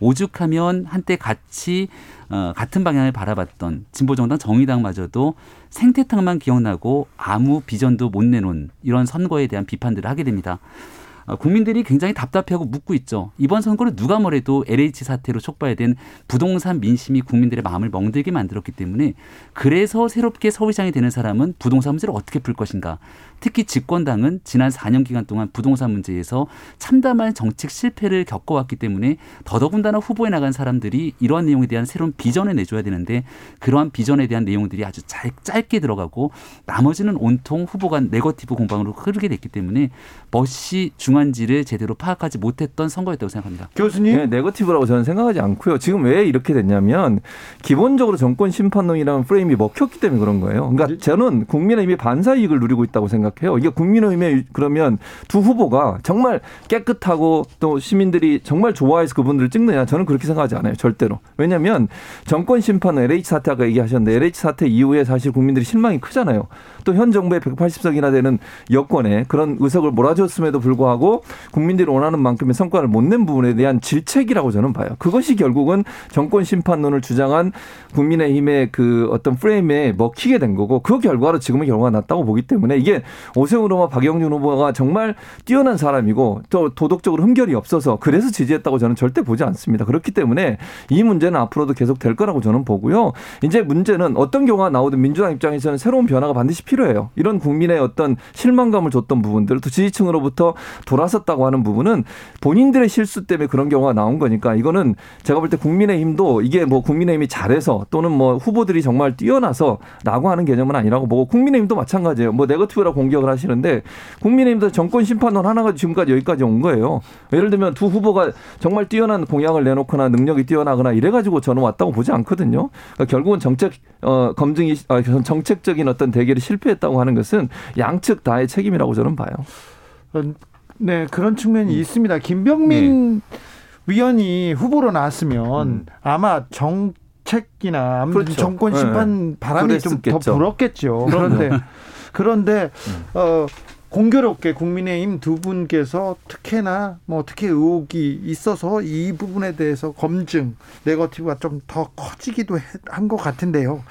오죽하면 한때 같이 어, 같은 방향을 바라봤던 진보정당 정의당마저도 생태탕만 기억나고 아무 비전도 못 내놓은 이런 선거에 대한 비판들을 하게 됩니다. 어, 국민들이 굉장히 답답해하고 묻고 있죠. 이번 선거는 누가 뭐래도 LH 사태로 촉발된 부동산 민심이 국민들의 마음을 멍들게 만들었기 때문에 그래서 새롭게 서울시장이 되는 사람은 부동산 문제를 어떻게 풀 것인가. 특히 집권당은 지난 4년 기간 동안 부동산 문제에서 참담한 정책 실패를 겪어왔기 때문에 더더군다나 후보에 나간 사람들이 이러한 내용에 대한 새로운 비전을 내줘야 되는데 그러한 비전에 대한 내용들이 아주 잘, 짧게 들어가고 나머지는 온통 후보가 네거티브 공방으로 흐르게 됐기 때문에 멋이 중 한지를 제대로 파악하지 못했던 선거였다고 생각합니다. 교수님. 네, 네거티브라고 저는 생각하지 않고요. 지금 왜 이렇게 됐냐면 기본적으로 정권 심판론이라는 프레임이 먹혔기 때문에 그런 거예요. 그러니까 저는 국민의힘이 반사 이익을 누리고 있다고 생각해요. 이게 국민의힘의 그러면 두 후보가 정말 깨끗하고 또 시민들이 정말 좋아해서 그분들을 찍느냐 저는 그렇게 생각하지 않아요. 절대로. 왜냐하면 정권 심판은 LH 사태 아까 얘기하셨는데 LH 사태 이후에 사실 국민들이 실망이 크잖아요. 또 현 정부의 180석이나 되는 여권에 그런 의석을 몰아줬음에도 불구하고 국민들이 원하는 만큼의 성과를 못 낸 부분에 대한 질책이라고 저는 봐요. 그것이 결국은 정권 심판론을 주장한 국민의힘의 그 어떤 프레임에 먹히게 된 거고 그 결과로 지금의 결과가 났다고 보기 때문에 이게 오세훈 후보와 박영준 후보가 정말 뛰어난 사람이고 또 도덕적으로 흠결이 없어서 그래서 지지했다고 저는 절대 보지 않습니다. 그렇기 때문에 이 문제는 앞으로도 계속 될 거라고 저는 보고요. 이제 문제는 어떤 경우가 나오든 민주당 입장에서는 새로운 변화가 반드시 필요해요. 이런 국민의 어떤 실망감을 줬던 부분들 또 지지층으로부터 돌아섰다고 하는 부분은 본인들의 실수 때문에 그런 경우가 나온 거니까 이거는 제가 볼 때 국민의힘도 이게 뭐 국민의힘이 잘해서 또는 뭐 후보들이 정말 뛰어나서라고 하는 개념은 아니라고 보고 국민의힘도 마찬가지예요. 뭐 네거티브라 공격을 하시는데 국민의힘도 정권 심판론 하나 가지고 지금까지 여기까지 온 거예요. 예를 들면 두 후보가 정말 뛰어난 공약을 내놓거나 능력이 뛰어나거나 이래가지고 저는 왔다고 보지 않거든요. 그러니까 결국은 정책 어 검증이 아, 정책적인 어떤 대결이 실패했다고 하는 것은 양측 다의 책임이라고 저는 봐요. 어, 네, 그런 측면이 있습니다. 김병민 위원이 후보로 나왔으면 음. 아마 정 책이나 아무튼 그렇죠. 정권 심판 바람이 좀 더. 불었겠죠. 그런데 그런데 어 공교롭게 국민의힘 두 분께서 특혜나 뭐 특혜 의혹이 있어서 이 부분에 대해서 검증 네거티브가 좀 더 커지기도 한 것 같은데요.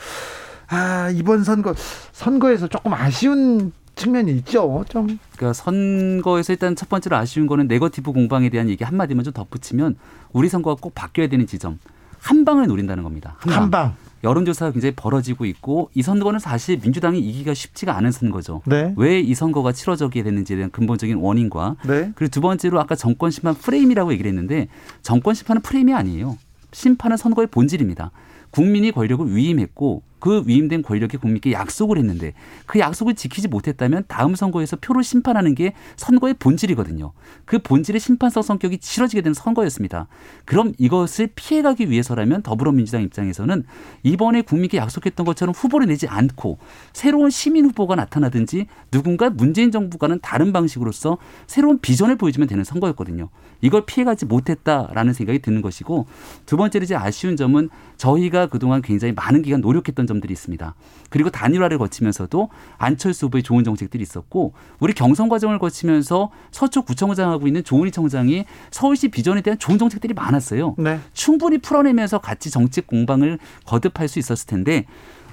아 이번 선거 선거에서 조금 아쉬운 측면이 있죠. 좀 그러니까 선거에서 일단 첫 번째로 아쉬운 거는 네거티브 공방에 대한 얘기 한마디만 좀 덧붙이면 우리 선거가 꼭 바뀌어야 되는 지점 한 방을 노린다는 겁니다. 한 방. 한 방. 여론조사가 굉장히 벌어지고 있고 이 선거는 사실 민주당이 이기기가 쉽지가 않은 선거죠. 네. 왜이 선거가 치러지게 됐는지에 대한 근본적인 원인과 네. 그리고 두 번째로 아까 정권 심판 프레임이라고 얘기를 했는데 정권 심판은 프레임이 아니에요. 심판은 선거의 본질입니다. 국민이 권력을 위임했고 그 위임된 권력이 국민께 약속을 했는데 그 약속을 지키지 못했다면 다음 선거에서 표를 심판하는 게 선거의 본질이거든요. 그 본질의 심판성 성격이 치러지게 되는 선거였습니다. 그럼 이것을 피해가기 위해서라면 더불어민주당 입장에서는 이번에 국민께 약속했던 것처럼 후보를 내지 않고 새로운 시민 후보가 나타나든지 누군가 문재인 정부와는 다른 방식으로서 새로운 비전을 보여주면 되는 선거였거든요. 이걸 피해가지 못했다라는 생각이 드는 것이고 두 번째로 이제 아쉬운 점은 저희가 그동안 굉장히 많은 기간 노력했던 점들이 있습니다. 그리고 단일화를 거치면서도 안철수 후보의 좋은 정책들이 있었고 우리 경선 과정을 거치면서 서초 구청장하고 있는 조은희 청장이 서울시 비전에 대한 좋은 정책들이 많았어요. 네. 충분히 풀어내면서 같이 정책 공방을 거듭할 수 있었을 텐데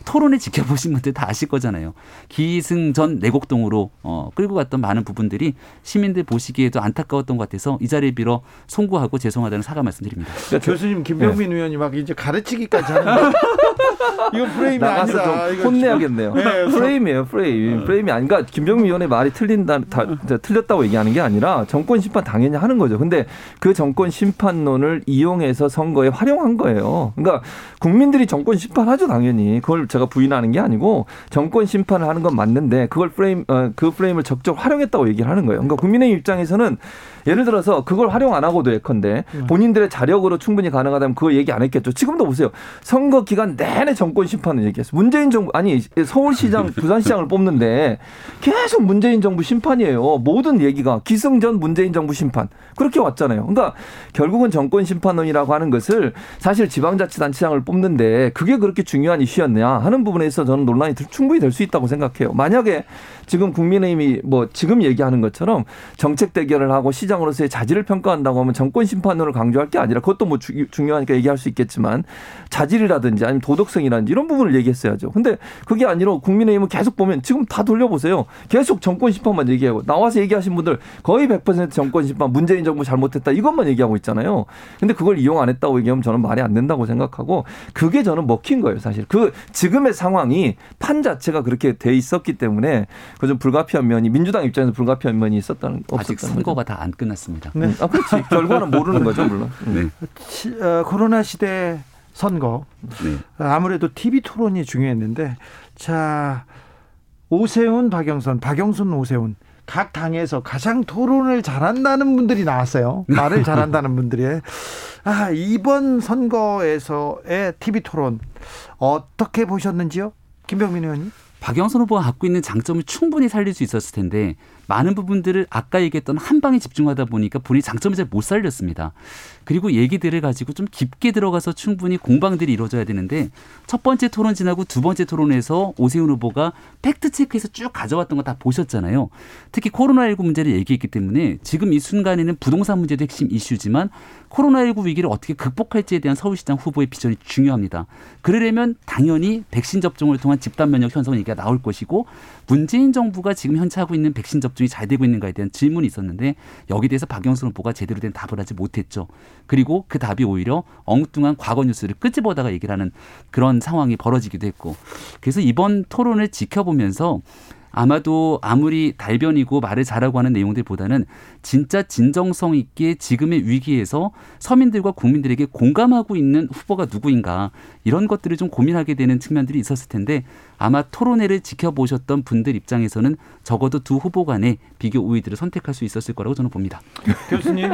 토론을 지켜보신 분들 다 아실 거잖아요. 기승전 내곡동으로 어, 끌고 갔던 많은 부분들이 시민들 보시기에도 안타까웠던 것 같아서 이 자리에 빌어 송구하고 죄송하다는 사과 말씀드립니다. 그러니까 교수님 김병민 의원이 막 이제 가르치기까지 하는데 이거 프레임이 이거 혼내야겠네요. 네, 프레임이에요, 프레임. 프레임이 아니니까 그러니까 김병민 의원의 말이 틀린다, 다, 저, 틀렸다고 얘기하는 게 아니라 정권 심판 당연히 하는 거죠. 근데 그 정권 심판론을 이용해서 선거에 활용한 거예요. 그러니까 국민들이 정권 심판하죠, 당연히. 그걸 제가 부인하는 게 아니고 정권 심판을 하는 건 맞는데 그걸 프레임, 어, 그 프레임을 적극 활용했다고 얘기를 하는 거예요. 그러니까 국민의힘 입장에서는 예를 들어서 그걸 활용 안 하고도 예컨대 본인들의 자력으로 충분히 가능하다면 그거 얘기 안 했겠죠. 지금도 보세요. 선거 기간 내내 정권 심판을 얘기했어요. 문재인 정부 아니 서울시장, 부산시장을 뽑는데 계속 문재인 정부 심판이에요. 모든 얘기가 기승전 문재인 정부 심판 그렇게 왔잖아요. 그러니까 결국은 정권 심판론이라고 하는 것을 사실 지방자치단체장을 뽑는데 그게 그렇게 중요한 이슈였냐 하는 부분에서 저는 논란이 충분히 될 수 있다고 생각해요. 만약에 지금 국민의힘이 뭐 지금 얘기하는 것처럼 정책 대결을 하고 시장으로서의 자질을 평가한다고 하면 정권 심판론을 강조할 게 아니라 그것도 뭐 주- 중요하니까 얘기할 수 있겠지만 자질이라든지 아니면 도덕성이라든지 이런 부분을 얘기했어야죠. 근데 그게 아니라 국민의힘은 계속 보면 지금 다 돌려보세요. 계속 정권 심판만 얘기하고 나와서 얘기하신 분들 거의 100% 정권 심판 문재인 정부 잘못했다 이것만 얘기하고 있잖아요. 근데 그걸 이용 안 했다고 얘기하면 저는 말이 안 된다고 생각하고 그게 저는 먹힌 거예요, 사실. 그 지금의 상황이 판 자체가 그렇게 돼 있었기 때문에 그 좀 불가피한 면이 민주당 입장에서 불가피한 면이 있었다는 아직 없었다는 선거가 거죠. 다안 끝났습니다. 네. 음, 아, 그렇지. 결과는 모르는 거죠, 물론. 음. 네. 시- 어, 코로나 시대 선거 네. 아무래도 TV 토론이 중요했는데 자 오세훈 박영선 박영선 오세훈 각 당에서 가장 토론을 잘한다는 분들이 나왔어요 말을 잘한다는 분들이 아 이번 선거에서의 TV 토론 어떻게 보셨는지요 김병민 의원님 박영선 후보가 갖고 있는 장점을 충분히 살릴 수 있었을 텐데 많은 부분들을 아까 얘기했던 한 방에 집중하다 보니까 본인이 장점을 잘 못 살렸습니다. 그리고 얘기들을 가지고 좀 깊게 들어가서 충분히 공방들이 이루어져야 되는데 첫 번째 토론 지나고 두 번째 토론에서 오세훈 후보가 팩트 체크해서 쭉 가져왔던 거 다 보셨잖아요. 특히 코로나19 문제를 얘기했기 때문에 지금 이 순간에는 부동산 문제도 핵심 이슈지만 코로나19 위기를 어떻게 극복할지에 대한 서울시장 후보의 비전이 중요합니다. 그러려면 당연히 백신 접종을 통한 집단 면역 형성 얘기가 나올 것이고 문재인 정부가 지금 현재 하고 있는 백신 접종이 잘 되고 있는가에 대한 질문이 있었는데 여기에 대해서 박영선 후보가 제대로 된 답을 하지 못했죠. 그리고 그 답이 오히려 엉뚱한 과거 뉴스를 끄집어다가 얘기를 하는 그런 상황이 벌어지기도 했고 그래서 이번 토론을 지켜보면서 아마도 아무리 달변이고 말을 잘하고 하는 내용들보다는 진짜 진정성 있게 지금의 위기에서 서민들과 국민들에게 공감하고 있는 후보가 누구인가 이런 것들을 좀 고민하게 되는 측면들이 있었을 텐데 아마 토론회를 지켜보셨던 분들 입장에서는 적어도 두 후보 간의 비교 우위들을 선택할 수 있었을 거라고 저는 봅니다. 교수님.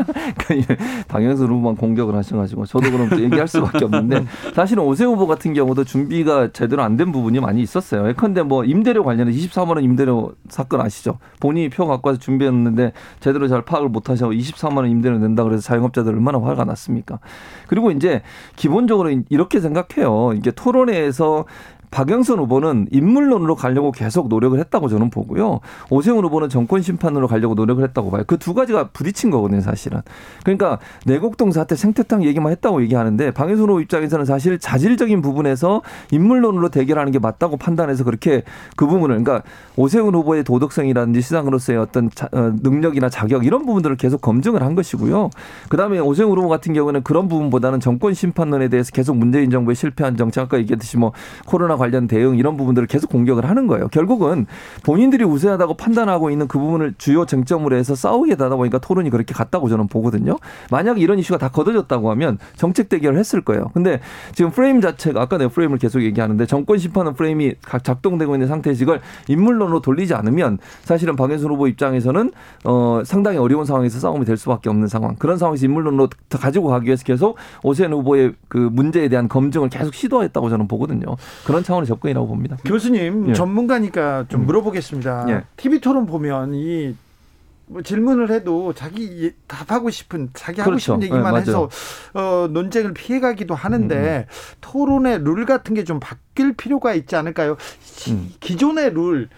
당연히 후보만 공격을 하셔가지고 저도 그럼 또 얘기할 수밖에 없는데 사실은 오세훈 후보 같은 경우도 준비가 제대로 안 된 부분이 많이 있었어요. 예컨대 뭐 임대료 관련해 24만 원 임대료 사건 아시죠? 본인이 표 갖고 와서 준비했는데 제대로 잘 파악을 못 하셔서 24만 원 임대료 낸다 그래서 자영업자들 얼마나 화가 났습니까? 그리고 이제 기본적으로 이렇게 생각해 요. 이게 토론회에서 박영선 후보는 인물론으로 가려고 계속 노력을 했다고 저는 보고요. 오세훈 후보는 정권 심판으로 가려고 노력을 했다고 봐요. 그 두 가지가 부딪힌 거거든요, 사실은. 그러니까 내곡동 사태 생태탕 얘기만 했다고 얘기하는데 박영선 후보 입장에서는 사실 자질적인 부분에서 인물론으로 대결하는 게 맞다고 판단해서 그렇게 그 부분을 그러니까 오세훈 후보의 도덕성이라든지 시장으로서의 어떤 자, 어, 능력이나 자격 이런 부분들을 계속 검증을 한 것이고요. 그다음에 오세훈 후보 같은 경우는 그런 부분보다는 정권 심판론에 대해서 계속 문재인 정부의 실패한 정책 아까 얘기했듯이 뭐 코로나 관련 대응 이런 부분들을 계속 공격을 하는 거예요. 결국은 본인들이 우세하다고 판단하고 있는 그 부분을 주요 쟁점으로 해서 싸우게 되다 보니까 토론이 그렇게 갔다고 저는 보거든요. 만약 이런 이슈가 다 걷어졌다고 하면 정책 대결을 했을 거예요. 근데 지금 프레임 자체가 아까 내가 프레임을 계속 얘기하는데 정권 심판은 프레임이 각 작동되고 있는 상태에서 이걸 인물론으로 돌리지 않으면 사실은 박영선 후보 입장에서는 어 상당히 어려운 상황에서 싸움이 될 수밖에 없는 상황. 그런 상황에서 인물론으로 더 가지고 가기 위해서 계속 오세훈 후보의 그 문제에 대한 검증을 계속 시도했다고 저는 보거든요. 그런 차원의 접근이라고 봅니다. 교수님 예. 전문가니까 좀 음. 물어보겠습니다. 예. TV 토론 보면 이 뭐 질문을 해도 자기 예- 답하고 싶은 자기 하고 그렇죠. 싶은 얘기만 예, 맞아요. 해서 어, 논쟁을 피해가기도 하는데 토론의 룰 같은 게 좀 바뀔 필요가 있지 않을까요? 시- 음. 기존의 룰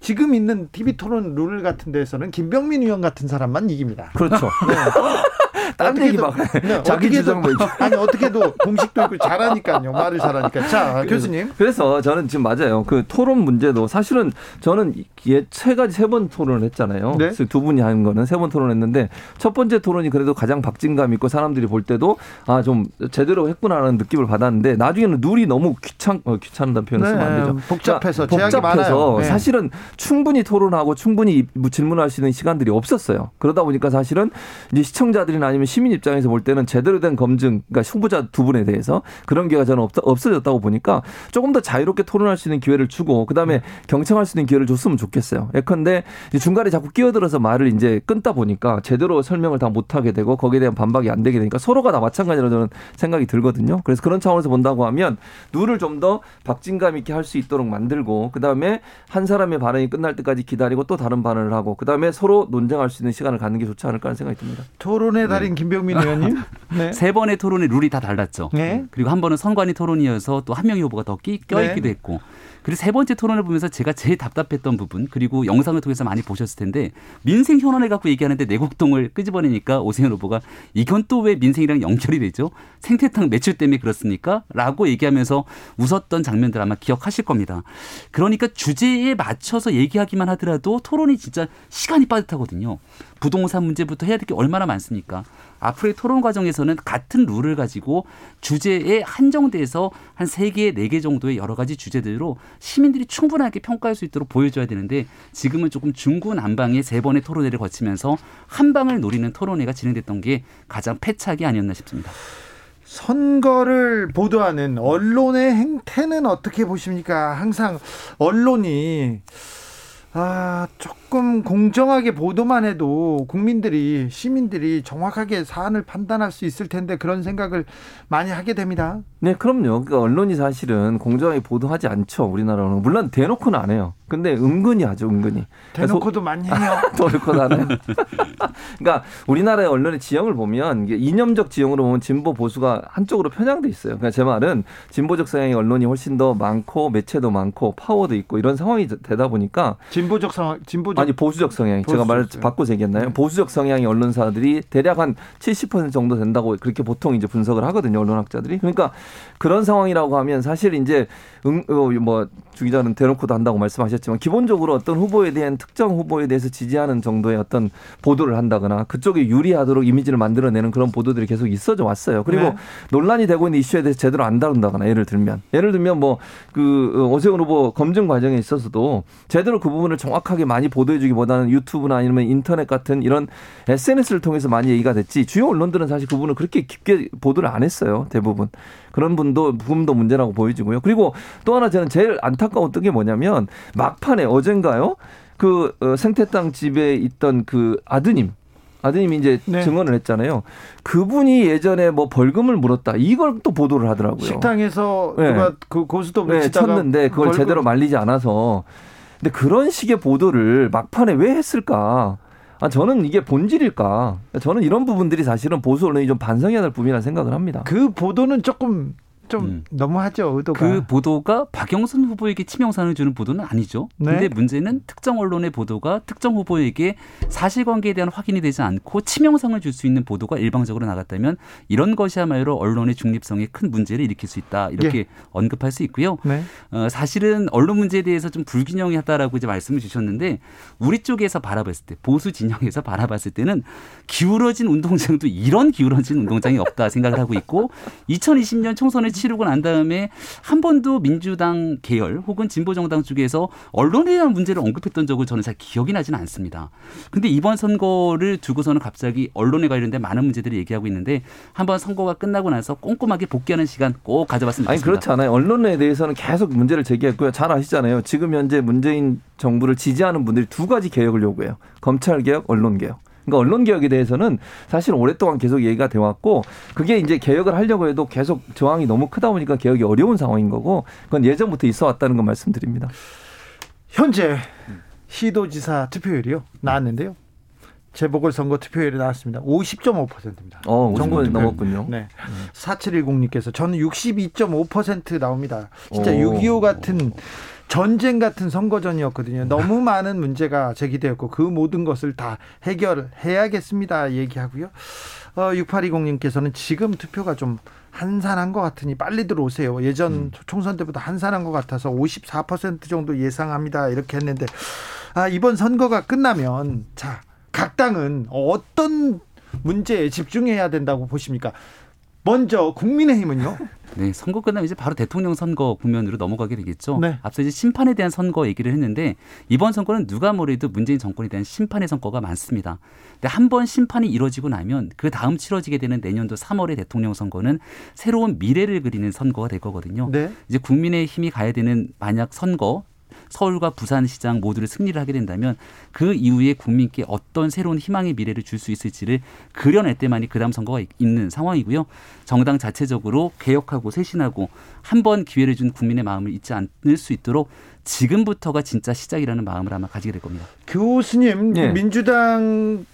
지금 있는 TV 토론 룰 같은 데서는 김병민 의원 같은 사람만 이깁니다. 그렇죠. 딴 얘기 막 네, 자기 주장 뭐 아니 어떻게도 공식도 있고 잘하니까요. 말을 잘하니까. 자 교수님. 그래서 저는 지금 맞아요. 그 토론 문제도 사실은 저는 예 세 가지 세 번 토론을 했잖아요. 네. 그래서 두 분이 하는 거는 세 번 토론했는데 첫 번째 토론이 그래도 가장 박진감 있고 사람들이 볼 때도 아 좀 제대로 했구나라는 느낌을 받았는데 나중에는 룰이 너무 귀찮 어, 귀찮다는 표현을 쓰면 안 되죠. 네, 복잡해서 그러니까. 복잡해서 네. 사실은 충분히 토론하고 충분히 뭐 질문할 수 있는 시간들이 없었어요. 그러다 보니까 사실은 이제 시청자들이나 아니면 시민 입장에서 볼 때는 제대로 된 검증, 그러니까 후보자 두 분에 대해서 그런 기회가 저는 없, 없어졌다고 보니까 조금 더 자유롭게 토론할 수 있는 기회를 주고 그다음에 경청할 수 있는 기회를 줬으면 좋겠어요. 예컨대 중간에 자꾸 끼어들어서 말을 이제 끊다 보니까 제대로 설명을 다 못하게 되고 거기에 대한 반박이 안 되게 되니까 서로가 다 마찬가지라고 저는 생각이 들거든요. 그래서 그런 차원에서 본다고 하면 룰을 좀 더 박진감 있게 할 수 있도록 만들고 그다음에 한 사람의 발언이 끝날 때까지 기다리고 또 다른 발언을 하고 그다음에 서로 논쟁할 수 있는 시간을 갖는 게 좋지 않을까 하는 생각이 듭니다. 토론의 달인 김병민 의원님. 네. 세 번의 토론의 룰이 다 달랐죠. 네. 그리고 한 번은 선관위 토론이어서 또 한 명의 후보가 더 끼, 껴있기도 네. 했고. 그리고 세 번째 토론을 보면서 제가 제일 답답했던 부분 그리고 영상을 통해서 많이 보셨을 텐데 민생 현안을 갖고 얘기하는데 내곡동을 끄집어내니까 오세훈 후보가 이건 또 왜 민생이랑 연결이 되죠? 생태탕 매출 때문에 그렇습니까? 라고 얘기하면서 웃었던 장면들 아마 기억하실 겁니다. 그러니까 주제에 맞춰서 얘기하기만 하더라도 토론이 진짜 시간이 빠듯하거든요. 부동산 문제부터 해야 될 게 얼마나 많습니까? 앞으로의 토론 과정에서는 같은 룰을 가지고 주제에 한정돼서 한 세 개, 네개 정도의 여러 가지 주제들로 시민들이 충분하게 평가할 수 있도록 보여줘야 되는데 지금은 조금 중구난방의 세 번의 토론회를 거치면서 한 방을 노리는 토론회가 진행됐던 게 가장 패착이 아니었나 싶습니다. 선거를 보도하는 언론의 행태는 어떻게 보십니까? 항상 언론이 아, 조금 공정하게 보도만 해도 국민들이 시민들이 정확하게 사안을 판단할 수 있을 텐데 그런 생각을 많이 하게 됩니다. 네, 그럼요. 그러니까 언론이 사실은 공정하게 보도하지 않죠. 우리나라는 물론 대놓고는 안 해요. 근데 은근히 하죠, 은근히. 대놓고도 많이 해요. 대놓고도 안 해요. 그러니까 우리나라의 언론의 지형을 보면 이념적 지형으로 보면 진보 보수가 한쪽으로 편향돼 있어요. 그러니까 제 말은 진보적 성향의 언론이 훨씬 더 많고 매체도 많고 파워도 있고 이런 상황이 되다 보니까 진 보적 상황, 진보적 아니 보수적 성향 제가 보수적 말을 성향. 바꿔서 얘기했나요? 네. 보수적 성향의 언론사들이 대략 한 70% 정도 된다고 그렇게 보통 이제 분석을 하거든요 언론학자들이. 그러니까 그런 상황이라고 하면 사실 이제 응 뭐 주 기자는 대놓고도 한다고 말씀하셨지만 기본적으로 어떤 후보에 대한 특정 후보에 대해서 지지하는 정도의 어떤 보도를 한다거나 그쪽에 유리하도록 이미지를 만들어내는 그런 보도들이 계속 있어져 왔어요. 그리고 네. 논란이 되고 있는 이슈에 대해서 제대로 안 다룬다거나 예를 들면 예를 들면 뭐 그 오세훈 후보 검증 과정에 있어서도 제대로 그 부분에 부분을 정확하게 많이 보도해주기보다는 유튜브나 아니면 인터넷 같은 이런 SNS를 통해서 많이 얘기가 됐지 주요 언론들은 사실 그 부분을 그렇게 깊게 보도를 안 했어요 대부분 그런 분도 부분도 문제라고 보여지고요. 그리고 또 하나 저는 제일 안타까웠던 게 뭐냐면 막판에 어젠가요 그 어, 생태 땅 집에 있던 그 아드님 아드님이 이제 네. 증언을 했잖아요. 그분이 예전에 뭐 벌금을 물었다. 이걸 또 보도를 하더라고요. 식당에서 네. 누가 그 고스톱을 네, 쳤는데 그걸 벌금- 제대로 말리지 않아서. 근데 그런 식의 보도를 막판에 왜 했을까? 아, 저는 이게 본질일까? 저는 이런 부분들이 사실은 보수 언론이 좀 반성해야 될 부분이라 생각을 합니다. 그 보도는 조금 좀 음. 너무하죠 의도가. 그 보도가 박영선 후보에게 치명상을 주는 보도는 아니죠. 네. 근데 문제는 특정 언론의 보도가 특정 후보에게 사실관계에 대한 확인이 되지 않고 치명상을 줄 수 있는 보도가 일방적으로 나갔다면 이런 것이야말로 언론의 중립성에 큰 문제를 일으킬 수 있다 이렇게 언급할 수 있고요. 네. 어, 사실은 언론 문제에 대해서 좀 불균형하다라고 이제 말씀을 주셨는데 우리 쪽에서 바라봤을 때 보수 진영에서 바라봤을 때는 기울어진 운동장도 이런 기울어진 운동장이 없다 생각을 하고 있고 2020년 총선을 치르고 난 다음에 한 번도 민주당 계열 혹은 진보정당 쪽에서 언론에 대한 문제를 언급했던 적을 저는 잘 기억이 나지는 않습니다. 근데 이번 선거를 두고서는 갑자기 언론에 관련된 많은 문제들을 얘기하고 있는데 한번 선거가 끝나고 나서 꼼꼼하게 복귀하는 시간 꼭 가져봤으면 아니 좋겠습니다. 그렇지 않아요. 언론에 대해서는 계속 문제를 제기했고요. 잘 아시잖아요. 지금 현재 문재인 정부를 지지하는 분들이 두 가지 개혁을 요구해요. 검찰 개혁, 언론 개혁. 그러니까 언론 개혁에 대해서는 사실 오랫동안 계속 얘기가 돼 왔고 그게 이제 개혁을 하려고 해도 계속 저항이 너무 크다 보니까 개혁이 어려운 상황인 거고 그건 예전부터 있어 왔다는 거 말씀드립니다. 현재 시도지사 투표율이요 나왔는데요. 재보궐선거 투표율이 나왔습니다. 50.5%입니다. 어, 전국 50번 투표율. 넘었군요. 네. 4710님께서 저는 62.5% 나옵니다. 진짜 오. 6.25 같은 전쟁 같은 선거전이었거든요. 너무 많은 문제가 제기되었고 그 모든 것을 다 해결해야겠습니다. 얘기하고요. 어, 6820님께서는 지금 투표가 좀 한산한 것 같으니 빨리 들어오세요. 예전 음. 총선 때보다 한산한 것 같아서 54% 정도 예상합니다. 이렇게 했는데 아, 이번 선거가 끝나면 자, 각 당은 어떤 문제에 집중해야 된다고 보십니까? 먼저 국민의힘은요. 네, 선거 끝나면 이제 바로 대통령 선거 국면으로 넘어가게 되겠죠. 네. 앞서 이제 심판에 대한 선거 얘기를 했는데 이번 선거는 누가 뭐래도 문재인 정권에 대한 심판의 선거가 많습니다. 근데 한 번 심판이 이루어지고 나면 그 다음 치러지게 되는 내년도 3월의 대통령 선거는 새로운 미래를 그리는 선거가 될 거거든요. 네. 이제 국민의 힘이 가야 되는 만약 선거 서울과 부산시장 모두를 승리를 하게 된다면 그 이후에 국민께 어떤 새로운 희망의 미래를 줄 수 있을지를 그려낼 때만이 그다음 선거가 있- 있는 상황이고요. 정당 자체적으로 개혁하고 쇄신하고 한 번 기회를 준 국민의 마음을 잊지 않을 수 있도록 지금부터가 진짜 시작이라는 마음을 아마 가지게 될 겁니다. 교수님 예. 민주당의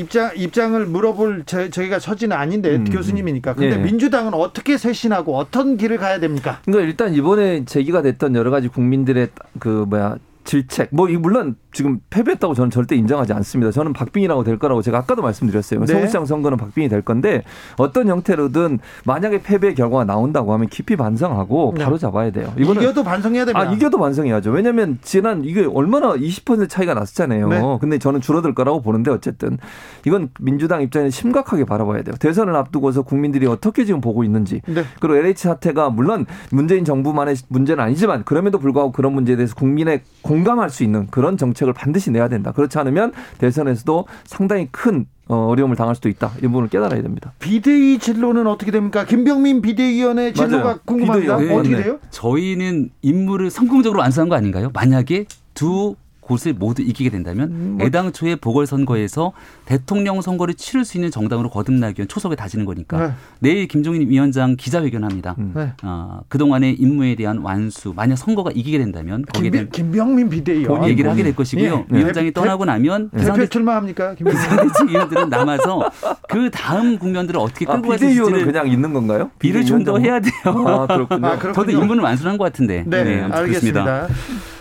입장 입장을 물어볼 저, 저희가 처지는 아닌데 음. 교수님이니까 근데 예. 민주당은 어떻게 쇄신하고 어떤 길을 가야 됩니까? 그러니까 일단 이번에 제기가 됐던 여러 가지 국민들의 그 뭐야 질책 뭐이 물론 지금 패배했다고 저는 절대 인정하지 않습니다. 저는 박빙이라고 될 거라고 제가 아까도 말씀드렸어요. 네. 서울시장 선거는 박빙이 될 건데 어떤 형태로든 만약에 패배 결과가 나온다고 하면 깊이 반성하고 네. 바로 잡아야 돼요. 이거는 이겨도 반성해야 됩니다. 아, 이겨도 반성해야죠. 왜냐면 지난 이게 얼마나 20% 차이가 났었잖아요. 네. 근데 저는 줄어들 거라고 보는데 어쨌든 이건 민주당 입장에서 심각하게 바라봐야 돼요. 대선을 앞두고서 국민들이 어떻게 지금 보고 있는지. 네. 그리고 LH 사태가 물론 문재인 정부만의 문제는 아니지만 그럼에도 불구하고 그런 문제에 대해서 국민의 공 감할 수 있는 그런 정책을 반드시 내야 된다. 그렇지 않으면 대선에서도 상당히 큰 어, 어려움을 당할 수도 있다. 이 부분을 깨달아야 됩니다. 비대위 진로는 어떻게 됩니까? 김병민 비대위원회 진로가 맞아요. 궁금합니다. 비대위원. 어떻게 맞네. 돼요? 저희는 임무를 성공적으로 완수한 거 아닌가요? 만약에 두 곳을 모두 이기게 된다면 음, 뭐- 애당초에 보궐선거에서 대통령 선거를 치를 수 있는 정당으로 거듭나기 위한 초석을 다지는 거니까 네. 내일 김종인 위원장 기자회견합니다. 음. 네. 어, 그동안의 임무에 대한 완수 만약 선거가 이기게 된다면 거기에 대한 김, 김병민 비대위원 얘기를 하게 될 것이고요. 예. 위원장이 대- 떠나고 나면 대표 비상대 출마합니까? 김병민 상대측 위원들은 남아서 그 다음 국면들을 어떻게 아, 끌고 비대위원은 갈지를 그냥 있는 건가요? 일을 좀 더? 해야 돼요. 아, 그렇군요. 아, 그렇군요. 저도 임무는 완수한 것 같은데. 네, 아무튼 알겠습니다.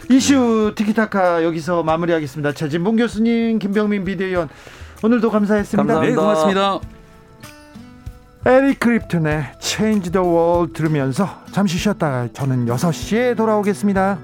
이슈 티키타카 여기서 마무리하겠습니다. 최진봉 교수님, 김병민 비대위원 오늘도 감사했습니다. 감사합니다. 네, 고맙습니다. 에릭 크립튼의 Change the World 들으면서 잠시 쉬었다가 저는 6시에 돌아오겠습니다.